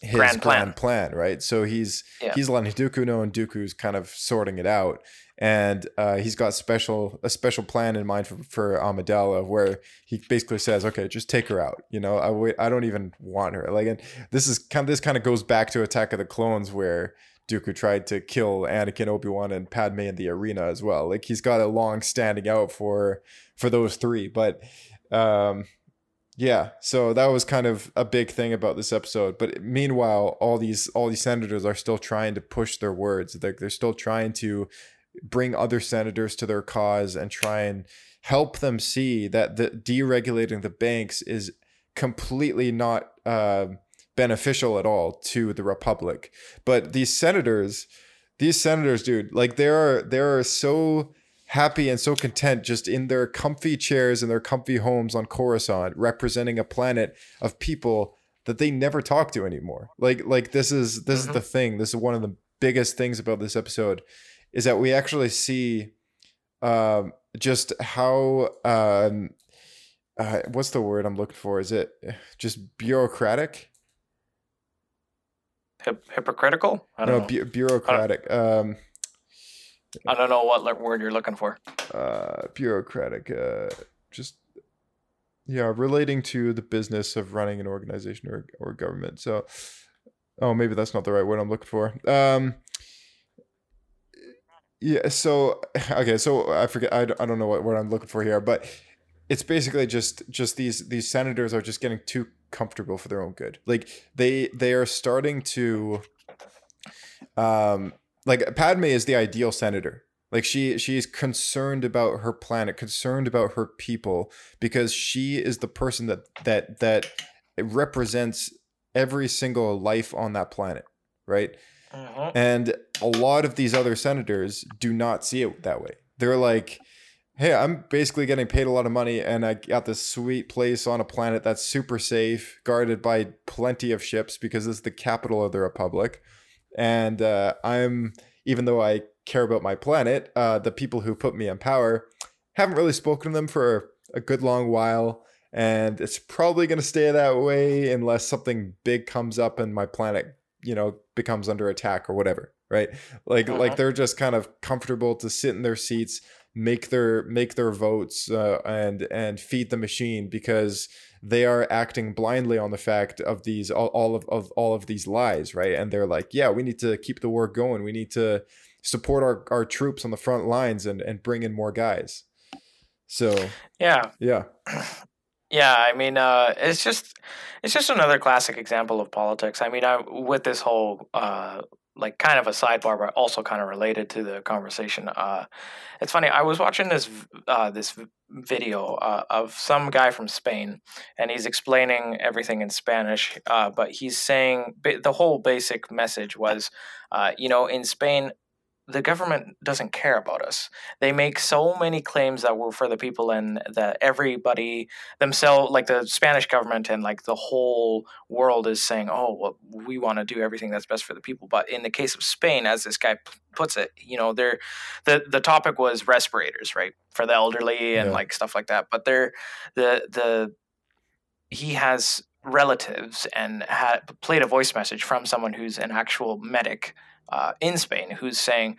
his Grand grand plan. plan. right? So he's Yeah. he's letting Dooku know, and Dooku's kind of sorting it out, and uh, he's got special a special plan in mind for, for Amidala, where he basically says, "Okay, just take her out." You know, I I don't even want her. Like, and this is kind of this kind of goes back to Attack of the Clones, where Dooku tried to kill Anakin, Obi Wan, and Padme in the arena as well. Like he's got a long standing out for for those three, but um, yeah. So that was kind of a big thing about this episode. But meanwhile, all these all these senators are still trying to push their words. They're they're still trying to bring other senators to their cause and try and help them see that the deregulating the banks is completely not um beneficial at all to the republic. But these senators, these senators, dude, like they are they are so happy and so content just in their comfy chairs in their comfy homes on Coruscant, representing a planet of people that they never talk to anymore. Like like this is this is the thing. This is one of the biggest things about this episode is that we actually see um just how um uh, what's the word I'm looking for? Is it just bureaucratic? Hip- hypocritical? I don't no, know. bu- bureaucratic. Um, I don't know what word you're looking for. uh, bureaucratic. Uh, just yeah, relating to the business of running an organization or or government. So, oh, maybe that's not the right word I'm looking for. Um, yeah. So [laughs] okay. So I forget. I, don't- I don't know what, what I'm looking for here, but it's basically just just these these senators are just getting too comfortable for their own good. Like they they are starting to um like Padme is the ideal senator. Like she she's concerned about her planet, concerned about her people because she is the person that that that represents every single life on that planet, right? And a lot of these other senators do not see it that way. They're like, hey, I'm basically getting paid a lot of money and I got this sweet place on a planet that's super safe, guarded by plenty of ships because it's the capital of the Republic. And uh, I'm, even though I care about my planet, uh, the people who put me in power haven't really spoken to them for a good long while. And it's probably going to stay that way unless something big comes up and my planet, you know, becomes under attack or whatever. Right. Like, like they're just kind of comfortable to sit in their seats, make their make their votes uh, and and feed the machine because they are acting blindly on the fact of these all, all of, of all of these lies right and they're like yeah we need to keep the war going we need to support our, our troops on the front lines and and bring in more guys so Yeah. yeah [clears throat] Yeah, I mean, uh, it's just it's just another classic example of politics. I mean, I, with this whole uh, like kind of a sidebar, but also kind of related to the conversation. Uh, it's funny. I was watching this uh, this video uh, of some guy from Spain, and he's explaining everything in Spanish. Uh, but he's saying the whole basic message was, uh, you know, in Spain. The government doesn't care about us. They make so many claims that we're for the people, and that everybody themselves, like the Spanish government and like the whole world, is saying, "Oh, well, we want to do everything that's best for the people." But in the case of Spain, as this guy p- puts it, you know, they're the the topic was respirators, right, for the elderly and Yeah. like stuff like that. But they're the the he has relatives and had played a voice message from someone who's an actual medic uh, in Spain who's saying,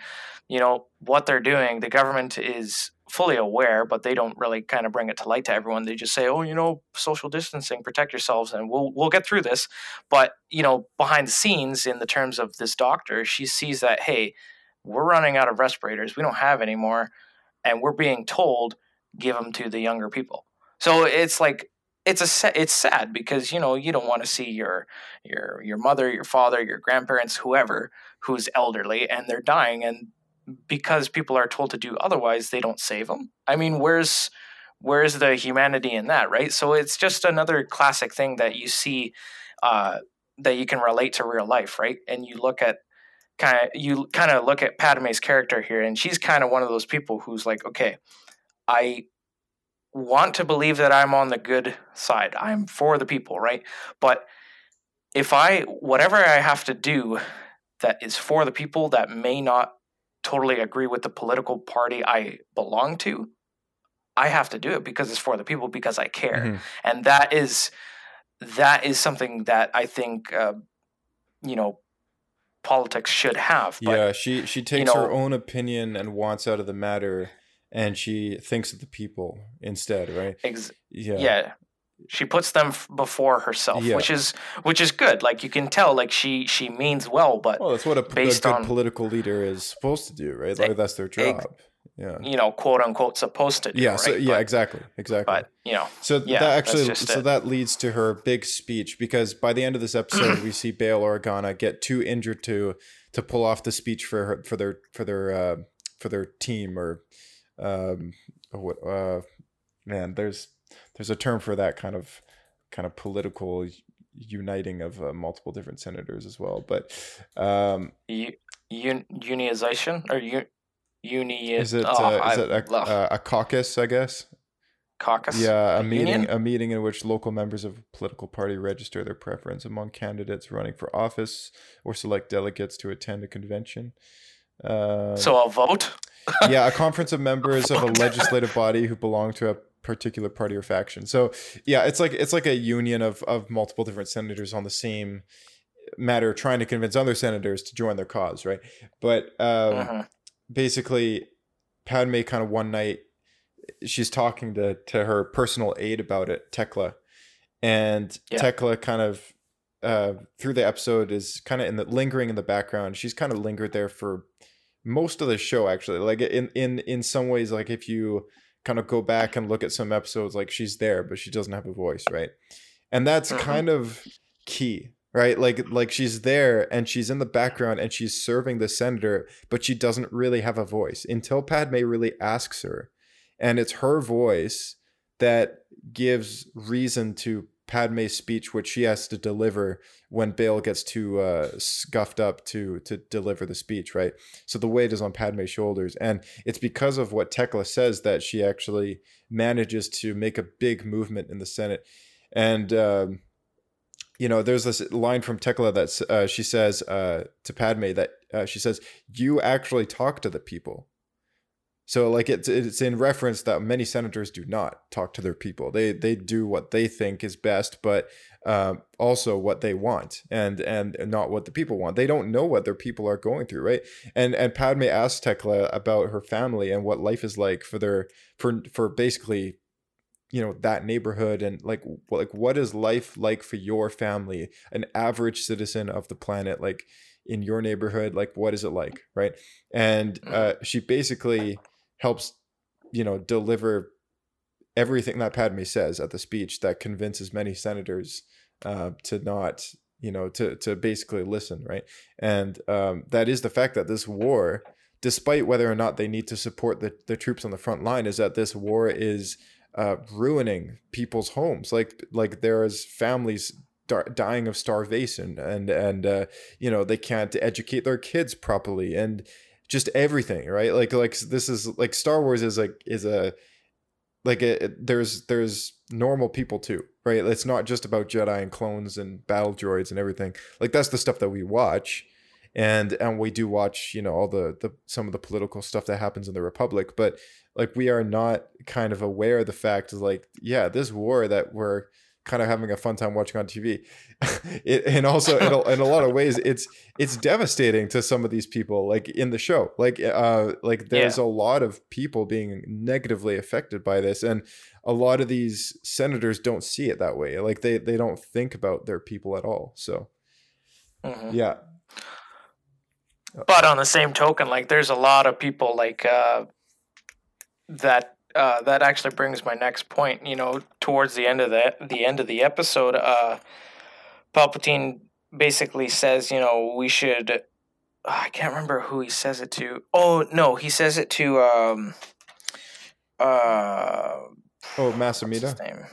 you know, what they're doing, the government is fully aware, but they don't really kind of bring it to light to everyone. They just say, oh, you know, social distancing, protect yourselves, and we'll we'll get through this. But you know, behind the scenes, in the terms of this doctor, she sees that hey, we're running out of respirators, we don't have any more, and we're being told give them to the younger people. So it's like it's a it's sad because you know you don't want to see your your your mother, your father, your grandparents, whoever who's elderly and they're dying and because people are told to do otherwise they don't save them. I mean, where's where's the humanity in that, right? So it's just another classic thing that you see uh, that you can relate to real life, right? And you look at kind of you kind of look at Padme's character here, and she's kind of one of those people who's like, okay, I want to believe that I'm on the good side. I'm for the people, right? But if I whatever I have to do that is for the people that may not totally agree with the political party I belong to, I have to do it because it's for the people because I care. Mhm. And that is that is something that I think uh, you know politics should have. But yeah she she takes her know- own opinion and wants out of the matter and she thinks of the people instead right Ex- yeah yeah. She puts them f- before herself, Yeah. which is which is good. Like you can tell, like she she means well, but well that's what a, based good on political leader is supposed to do right like that's their job yeah you know quote unquote supposed to do. yeah so yeah But- exactly exactly But you know, So yeah, that actually, so it. that leads to her big speech because by the end of this episode, [clears throat] we see Bail Organa get too injured to to pull off the speech for her for their for their uh, for their team or um what uh man there's there's a term for that kind of kind of political uniting of uh, multiple different senators as well but um U- un- unionization or u- uni is it oh, uh, is it a, uh, a caucus i guess caucus? Yeah, a, A meeting union? a meeting in which local members of a political party register their preference among candidates running for office or select delegates to attend a convention. Uh, So a vote? Yeah, a conference of members of a legislative body who belong to a particular party or faction. So yeah, it's like it's like a union of of multiple different senators on the same matter trying to convince other senators to join their cause, right? But um, Uh-huh. basically, Padme kind of one night she's talking to to her personal aide about it, Tekla, and Yeah. Tekla kind of uh, through the episode is kind of in the lingering in the background. She's kind of lingered there for most of the show, actually. Like in in in some ways, like if you kind of go back and look at some episodes, like she's there, but she doesn't have a voice, right? And that's Mhm. kind of key right like like she's there and she's in the background and she's serving the senator but she doesn't really have a voice until padme really asks her and it's her voice that gives reason to padme's speech which she has to deliver when bail gets too uh, scuffed up to to deliver the speech right so the weight is on padme's shoulders and it's because of what tekla says that she actually manages to make a big movement in the senate and um, you know, there's this line from Tekla that uh, she says uh, to Padme that uh, she says, "You actually talk to the people." So, like, it's it's in reference that many senators do not talk to their people. They they do what they think is best, but um, also what they want, and and not what the people want. They don't know what their people are going through, right? And and Padme asks Tekla about her family and what life is like for their for for basically you know that neighborhood and like like what is life like for your family an average citizen of the planet like in your neighborhood like what is it like right and uh she basically helps you know deliver everything that Padme says at the speech that convinces many senators uh to not you know to to basically listen right and um that is the fact that this war despite whether or not they need to support the, the troops on the front line is that this war is uh, ruining people's homes. Like like there is families dying of starvation, and and uh, you know they can't educate their kids properly, and just everything, right? Like like this is like Star Wars is like is a like a, there's there's normal people too, right? It's not just about Jedi and clones and battle droids and everything. Like that's the stuff that we watch and and we do watch you know all the the some of the political stuff that happens in the republic but like we are not kind of aware of the fact is like yeah this war that we're kind of having a fun time watching on tv [laughs] it, and also in a, in a lot of ways it's it's devastating to some of these people like in the show. Like uh like there's a lot of people being negatively affected by this and a lot of these senators don't see it that way. Like they they don't think about their people at all so. Mhm. yeah. But on the same token, like there's a lot of people like uh, that. Uh, that actually brings my next point. You know, towards the end of the the end of the episode, uh, Palpatine basically says, you know, we should. I can't remember who he says it to. Oh no, he says it to. Um, uh, oh Mas Amedda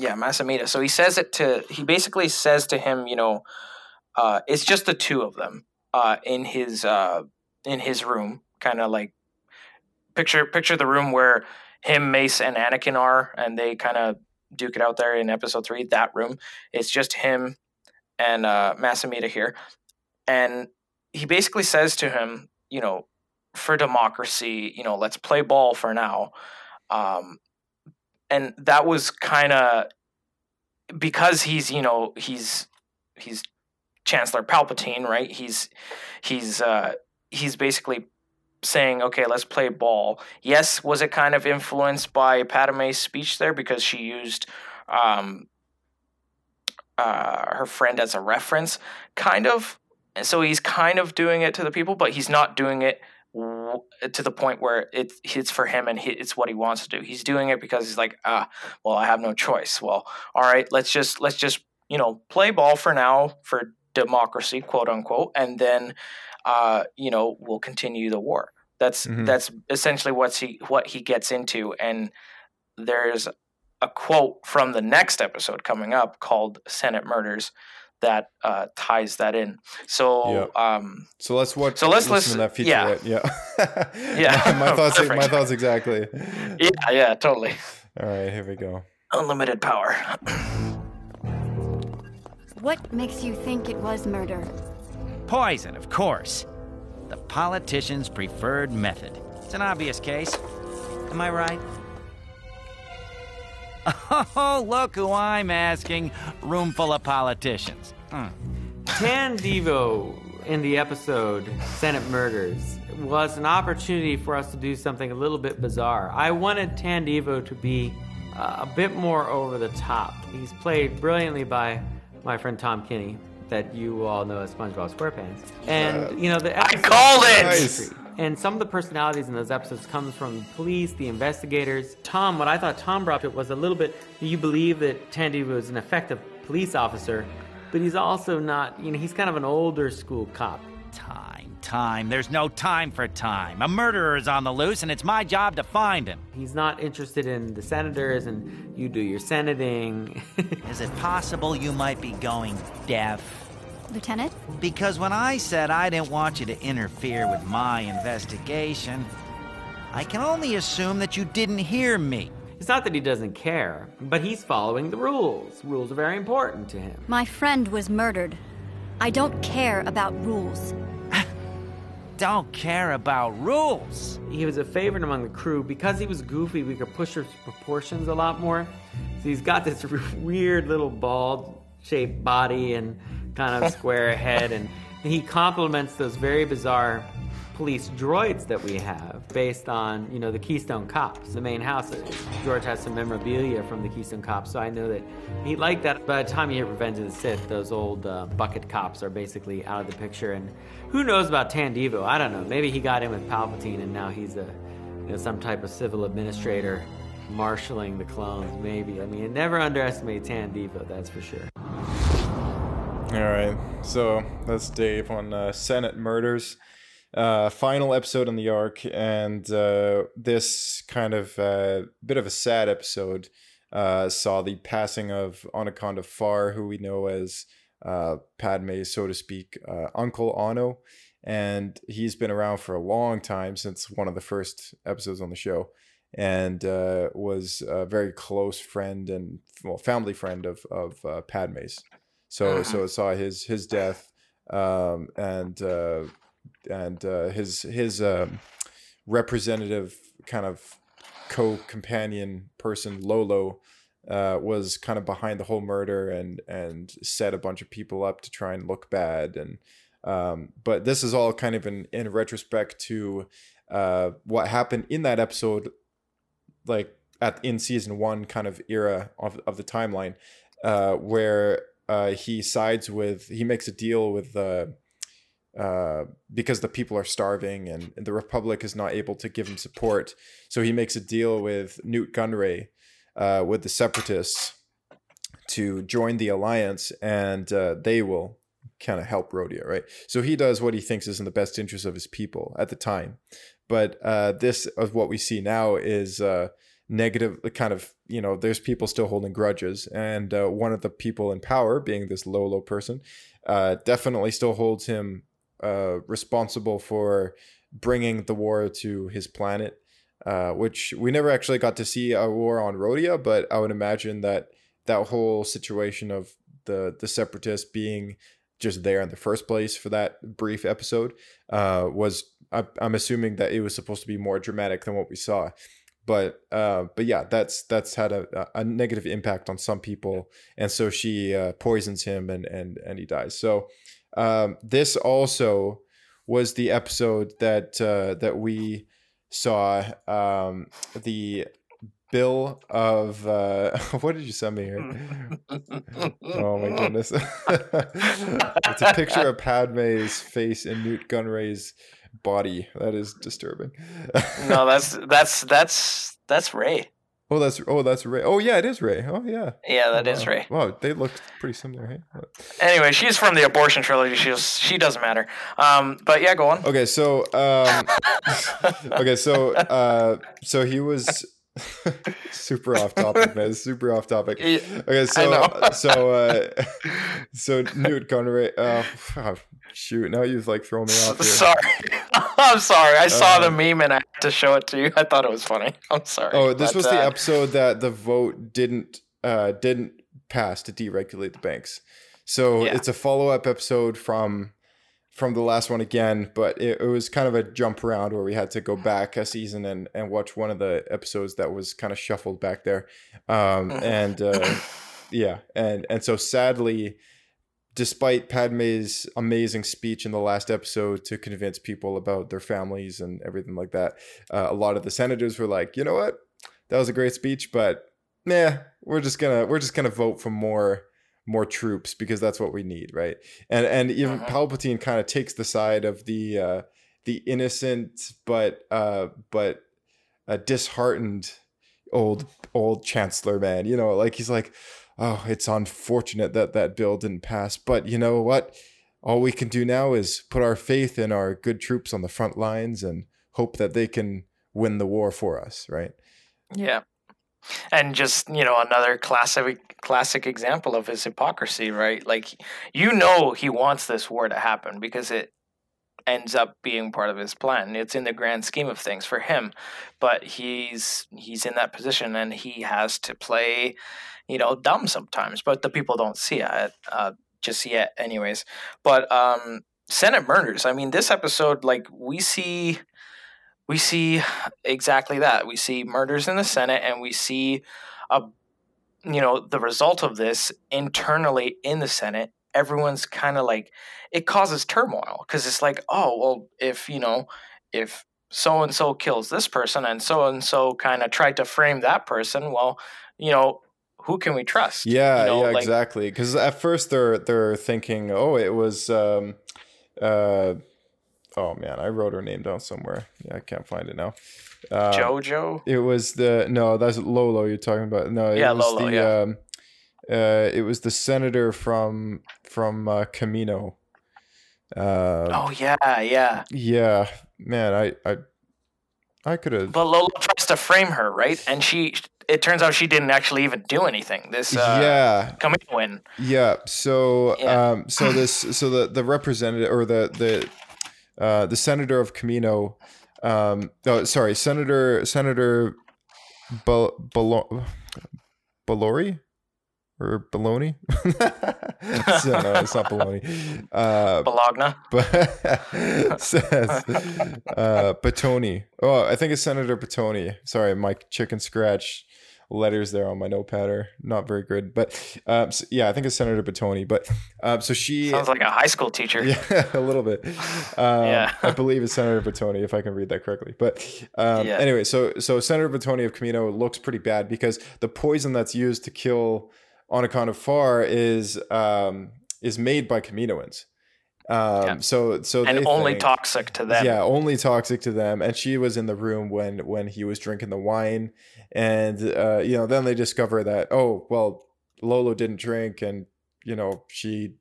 yeah, Mas Amedda. So he says it to he basically says to him, you know, uh, it's just the two of them uh, in his uh, in his room, kind of like picture picture the room where him, Mace, and Anakin are, and they kind of duke it out there in Episode Three. That room, it's just him and uh, Mas Amedda here, and he basically says to him, you know, for democracy, you know, let's play ball for now. Um, and that was kind of because he's you know he's he's Chancellor Palpatine, right? He's he's uh, he's basically saying, okay, let's play ball. Yes, was it kind of influenced by Padme's speech there because she used um, uh, her friend as a reference, kind of. And so he's kind of doing it to the people, but he's not doing it to the point where it, it's for him and it's what he wants to do. He's doing it because he's like, ah, well, I have no choice. Well, all right, let's just let's just you know play ball for now for democracy, quote unquote, and then uh, you know we'll continue the war. That's Mhm. that's essentially what he what he gets into, and there's a quote from the next episode coming up called Senate Murders that uh, ties that in. So um, So let's watch. So let's listen listen- to that feature. yeah. right? Yeah. [laughs] Yeah. my, my thoughts. My thoughts exactly. yeah, yeah, totally. All right, here we go. Unlimited power. What makes you think it was murder? Poison, of course. The politician's preferred method. It's an obvious case. Am I right? [laughs] Oh, look who I'm asking. Room full of politicians. Hmm. Tan Divo in the episode Senate Murders was an opportunity for us to do something a little bit bizarre. I wanted Tan Divo to be uh, a bit more over the top. He's played brilliantly by my friend Tom Kenny, that you all know as SpongeBob SquarePants. And you know the I called it! Nice. And some of the personalities in those episodes comes from the police, the investigators. Tom, what I thought Tom brought it was a little bit. You believe that Tandy was an effective police officer, but he's also not. You know, he's kind of an older school cop. Time, time. There's no time for time. A murderer is on the loose, and it's my job to find him. He's not interested in the senators, and you do your senating. [laughs] Is it possible you might be going deaf? Lieutenant? Because when I said I didn't want you to interfere with my investigation, I can only assume that you didn't hear me. It's not that he doesn't care, but he's following the rules. Rules are very important to him. My friend was murdered. I don't care about rules. [laughs] Don't care about rules. He was a favorite among the crew because he was goofy. We could push his proportions a lot more. So he's got this [laughs] weird little ball-shaped body and kind of square head, and he complements those very bizarre police droids that we have based on you know the Keystone Cops, the main house. George has some memorabilia from the Keystone Cops, so I know that he liked that. By the time you hear Revenge of the Sith, those old uh, bucket cops are basically out of the picture, and who knows about Tan Divo? I don't know. Maybe he got in with Palpatine, and now he's a you know some type of civil administrator marshaling the clones. Maybe. I mean, never underestimate Tan Divo. That's for sure. All right, so that's Dave on uh, Senate murders. Uh, final episode on the arc, and uh, this kind of uh, bit of a sad episode uh, saw the passing of Onaconda Farr, who we know as uh, Padme's, so to speak, uh, Uncle Ono, and he's been around for a long time since one of the first episodes on the show, and was a very close friend and well family friend of of Padme's. So so it saw his his death, um, and uh, and uh, his his um, representative kind of co-companion person Lolo uh, was kind of behind the whole murder and and set a bunch of people up to try and look bad. And um, but this is all kind of in in retrospect to uh, what happened in that episode like at in season one kind of era of, of the timeline uh, where uh, he sides with he makes a deal with uh, uh, because the people are starving and, the Republic is not able to give him support. So he makes a deal with Nute Gunray, uh, with the Separatists, to join the alliance, and uh, they will kind of help Rhodia, right? So he does what he thinks is in the best interest of his people at the time. But uh, this of what we see now is uh, negative, kind of you know, there's people still holding grudges, and uh, one of the people in power, being this Lolo person, uh, definitely still holds him uh, responsible for bringing the war to his planet, uh, which we never actually got to see a war on Rhodia, but I would imagine that that whole situation of the the separatists being just there in the first place for that brief episode uh, was I, I'm assuming that it was supposed to be more dramatic than what we saw but uh, but yeah, that's that's had a, a negative impact on some people, and so she uh, poisons him, and and and he dies. So um, this also was the episode that uh, that we saw um, the bill of uh, [laughs] what did you send me here? [laughs] oh my goodness! [laughs] it's a picture of Padme's face in Nute Gunray's body. That is disturbing. no, [laughs] that's that's that's that's Ray. Oh, that's oh, that's Ray. Oh, yeah, it is Ray. Oh, yeah. Yeah, that oh, is wow. Ray. Wow, they look pretty similar, hey? Anyway, she's from the abortion trilogy. She's she doesn't matter. Um, but yeah, go on. Okay, so um, [laughs] okay, so uh, so he was [laughs] [laughs] super off topic, man. Super off topic. Okay, so so uh, [laughs] so Nute Gunray. Uh, [sighs] oh, shoot, now you've like thrown me off. Here. Sorry, I'm sorry. I saw the meme and I had to show it to you. I thought it was funny. I'm sorry. Oh, this was uh, the episode that the vote didn't uh didn't pass to deregulate the banks. So Yeah. it's a follow up episode from from the last one again, but it, it was kind of a jump around where we had to go back a season and, and watch one of the episodes that was kind of shuffled back there. Um, and uh, [coughs] yeah, and and so sadly, despite Padme's amazing speech in the last episode to convince people about their families and everything like that, uh, a lot of the senators were like, you know what, that was a great speech, but nah, we're just gonna we're just gonna vote for more more troops because that's what we need, right? And and even Uh-huh. Palpatine kind of takes the side of the uh, the innocent but uh, but uh, disheartened old old chancellor man. You know, like he's like, oh, it's unfortunate that that bill didn't pass, but you know what? All we can do now is put our faith in our good troops on the front lines and hope that they can win the war for us, right? Yeah. And just, you know, another classic classic example of his hypocrisy, right? Like you know he wants this war to happen because it ends up being part of his plan. It's in the grand scheme of things for him, but he's he's in that position and he has to play, you know, dumb sometimes, but the people don't see it uh, just yet anyways. But um Senate murders. I mean, this episode like we see we see exactly that. We see murders in the Senate, and we see a, you know, the result of this internally in the Senate. Everyone's kind of like it causes turmoil because it's like, oh well, if you know, if so and so kills this person, and so and so kind of tried to frame that person, well, you know, who can we trust? Yeah, You know, yeah, like- exactly. Because at first they're they're thinking, oh, it was, um, uh, oh man, I wrote her name down somewhere. Yeah, I can't find it now. Uh, Jojo. It was the no, that's Lolo you're talking about. No, it Yeah, was Lolo, the yeah. um, uh, it was the senator from from uh, Camino. Uh, Oh yeah, yeah. yeah, man, I I I could have. But Lola tries to frame her, right? And she, it turns out she didn't actually even do anything. This, uh, Yeah. Camino win. Yeah. So Yeah. um so this so the the representative or the the uh the senator of Camino um oh sorry Senator Senator Bal- Balo- Balori or Baloney? [laughs] so, no, it's not Baloney. Uh, Bologna. [laughs] but says uh, Batoni. Oh, I think it's Senator Batoni. Sorry, my chicken scratch letters there on my notepad are not very good. But um, so- yeah, I think it's Senator Batoni. But um, so she Sounds like a high school teacher. [laughs] yeah, a little bit. [laughs] Um, Yeah. I believe it's Senator Batoni, if I can read that correctly. But um, Yeah. anyway, so so Senator Batoni of Camino looks pretty bad because the poison that's used to kill Onaconda Farr is um, is made by Caminoans. Um, So so and only think- toxic to them. yeah, only toxic to them. And she was in the room when when he was drinking the wine, and uh, you know, then they discover that oh well, Lolo didn't drink, and you know she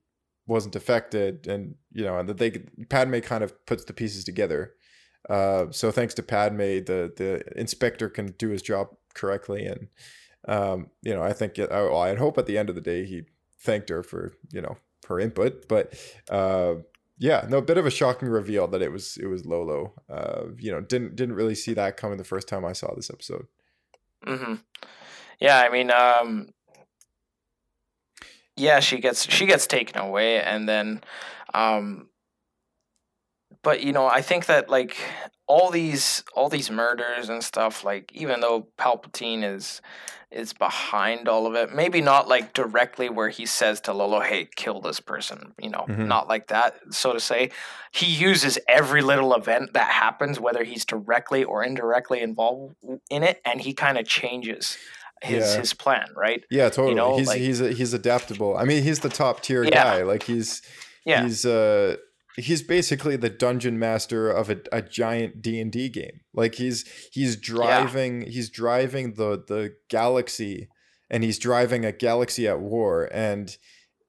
wasn't affected, and you know, and that they Padme kind of puts the pieces together. Uh, so thanks to Padme, the the inspector can do his job correctly, and um, you know, I think I, I hope at the end of the day he thanked her for you know her input, but uh, yeah, no, a bit of a shocking reveal that it was it was Lolo. Uh, you know, didn't didn't really see that coming the first time I saw this episode. Hmm Yeah, I mean, um, yeah, she gets she gets taken away, and then, um, but you know, I think that like all these all these murders and stuff, like even though Palpatine is is behind all of it, maybe not like directly where he says to Lolo, "Hey, kill this person," you know, Mhm. not like that, so to say. He uses every little event that happens, whether he's directly or indirectly involved in it, and he kind of changes his Yeah. his plan, right? Yeah, totally. You know, he's like- he's he's adaptable. I mean, he's the top tier Yeah. guy. Like he's Yeah. he's uh he's basically the dungeon master of a, a giant D and D game. Like he's he's driving he's driving the the galaxy, and he's driving a galaxy at war, and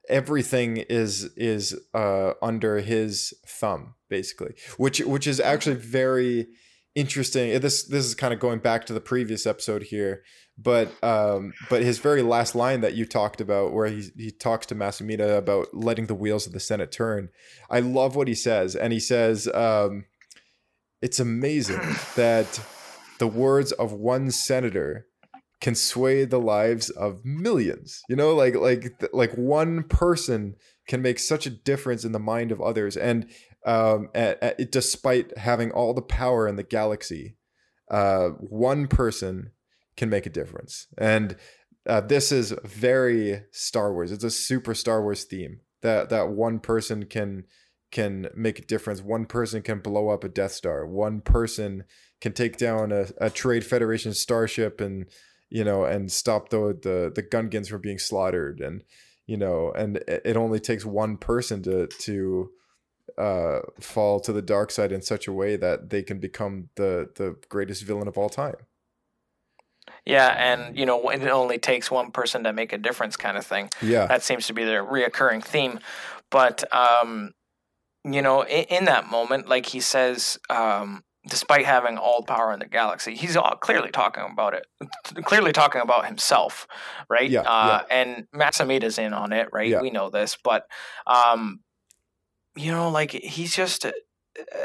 everything is is uh under his thumb basically which which is actually very interesting. This this is kind of going back to the previous episode here but um but his very last line that you talked about where he he talks to Mas Amedda about letting the wheels of the senate turn i love what he says and he says um it's amazing [clears throat] that the words of one senator can sway the lives of millions. You know like like like one person can make such a difference in the mind of others and um a- a- despite having all the power in the galaxy uh one person can make a difference and uh, this is very star wars it's a super star wars theme that that one person can can make a difference. One person can blow up a Death Star. One person can take down a, a Trade Federation starship and you know and stop the the the Gungans from being slaughtered and you know and it only takes one person to to uh fall to the dark side in such a way that they can become the the greatest villain of all time. Yeah, and you know, it only takes one person to make a difference, kind of thing. Yeah. that seems to be the reoccurring theme. But um, you know, in, in that moment, like he says, um, despite having all power in the galaxy, he's all clearly talking about it, clearly talking about himself, right? Yeah, uh, And Mas Amedda's in on it, right? Yeah. We know this, but um, you know, like he's just.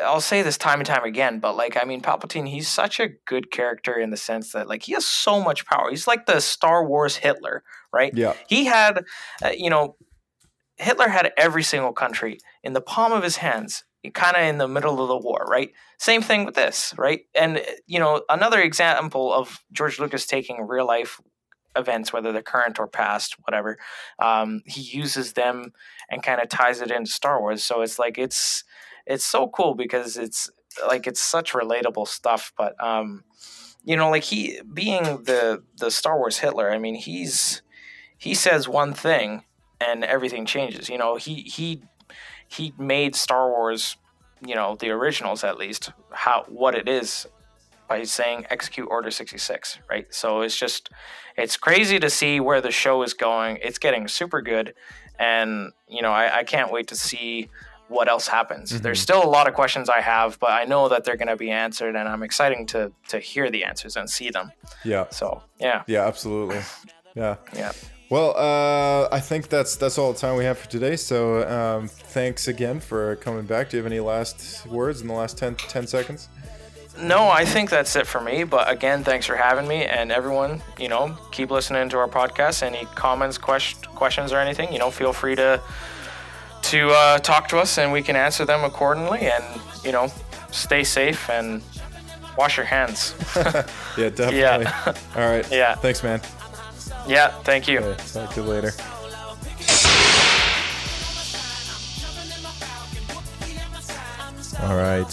I'll say this time and time again, but like I mean, Palpatine, he's such a good character in the sense that like he has so much power. He's like the Star Wars Hitler, right? Yeah. He had, uh, you know, Hitler had every single country in the palm of his hands, kind of in the middle of the war, right? Same thing with this, right? And uh, you know, another example of George Lucas taking real life events, whether they're current or past, whatever, um, he uses them and kind of ties it into Star Wars. So it's like it's it's so cool because it's like it's such relatable stuff. But um, you know, like he being the the Star Wars Hitler, I mean, he's he says one thing and everything changes. You know, he he he made Star Wars, you know, the originals at least, how what it is by saying execute order 66, right? So it's just it's crazy to see where the show is going. It's getting super good and you know, I, I can't wait to see what else happens. Mm-hmm. There's still a lot of questions I have, but I know that they're going to be answered and I'm excited to to hear the answers and see them. Yeah. So, yeah. Yeah, absolutely. Yeah. Yeah. Well, uh, I think that's that's all the time we have for today. So um, thanks again for coming back. Do you have any last words in the last 10, 10 seconds? No, I think that's it for me. But again, thanks for having me. And everyone, you know, keep listening to our podcast. Any comments, quest- questions, or anything, you know, feel free to to uh, talk to us, and we can answer them accordingly. And you know, stay safe and wash your hands. [laughs] Yeah, definitely. Yeah. [laughs] All right. Yeah. Thanks, man. yeah. Thank you. Talk to you later. All right.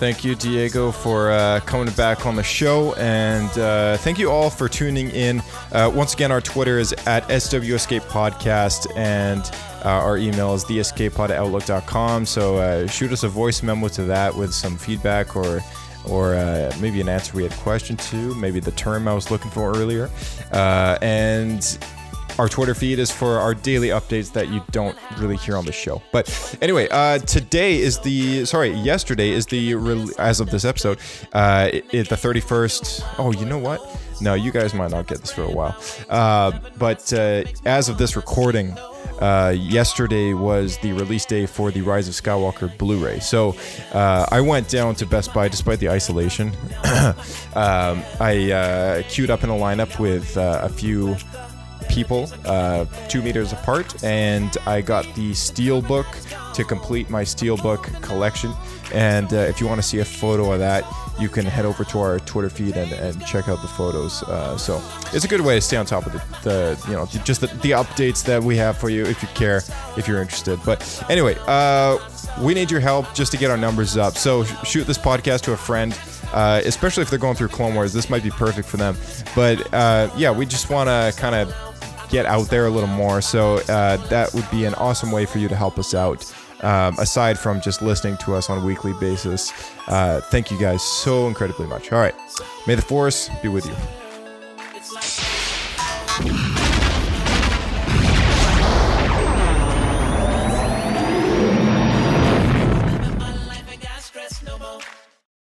Thank you, Diego, for uh, coming back on the show. And uh, thank you all for tuning in. Uh, once again, our Twitter is at SW Escape Podcast, and our email is theescapepod. So uh, shoot us a voice memo to that with some feedback or or uh, maybe an answer we had a question to, maybe the term I was looking for earlier. Uh, and our Twitter feed is for our daily updates that you don't really hear on the show. But anyway, uh, today is the sorry, yesterday is the re- as of this episode, uh, it, it- the thirty first. Oh, you know what? No, you guys might not get this for a while. Uh, but uh, as of this recording. Uh, yesterday was the release day for the Rise of Skywalker Blu-ray. So uh, I went down to Best Buy despite the isolation. [clears throat] um, I uh, queued up in a lineup with uh, a few people uh, two meters apart and i got the steelbook to complete my steelbook collection and uh, if you want to see a photo of that you can head over to our twitter feed and, and check out the photos uh, so it's a good way to stay on top of the, the you know just the, the updates that we have for you if you care if you're interested but anyway uh, we need your help just to get our numbers up so sh- shoot this podcast to a friend uh, especially if they're going through Clone Wars. This might be perfect for them. But uh, yeah, we just want to kind of get out there a little more. So uh, that would be an awesome way for you to help us out um, aside from just listening to us on a weekly basis. Uh, thank you guys so incredibly much. All right. May the force be with you.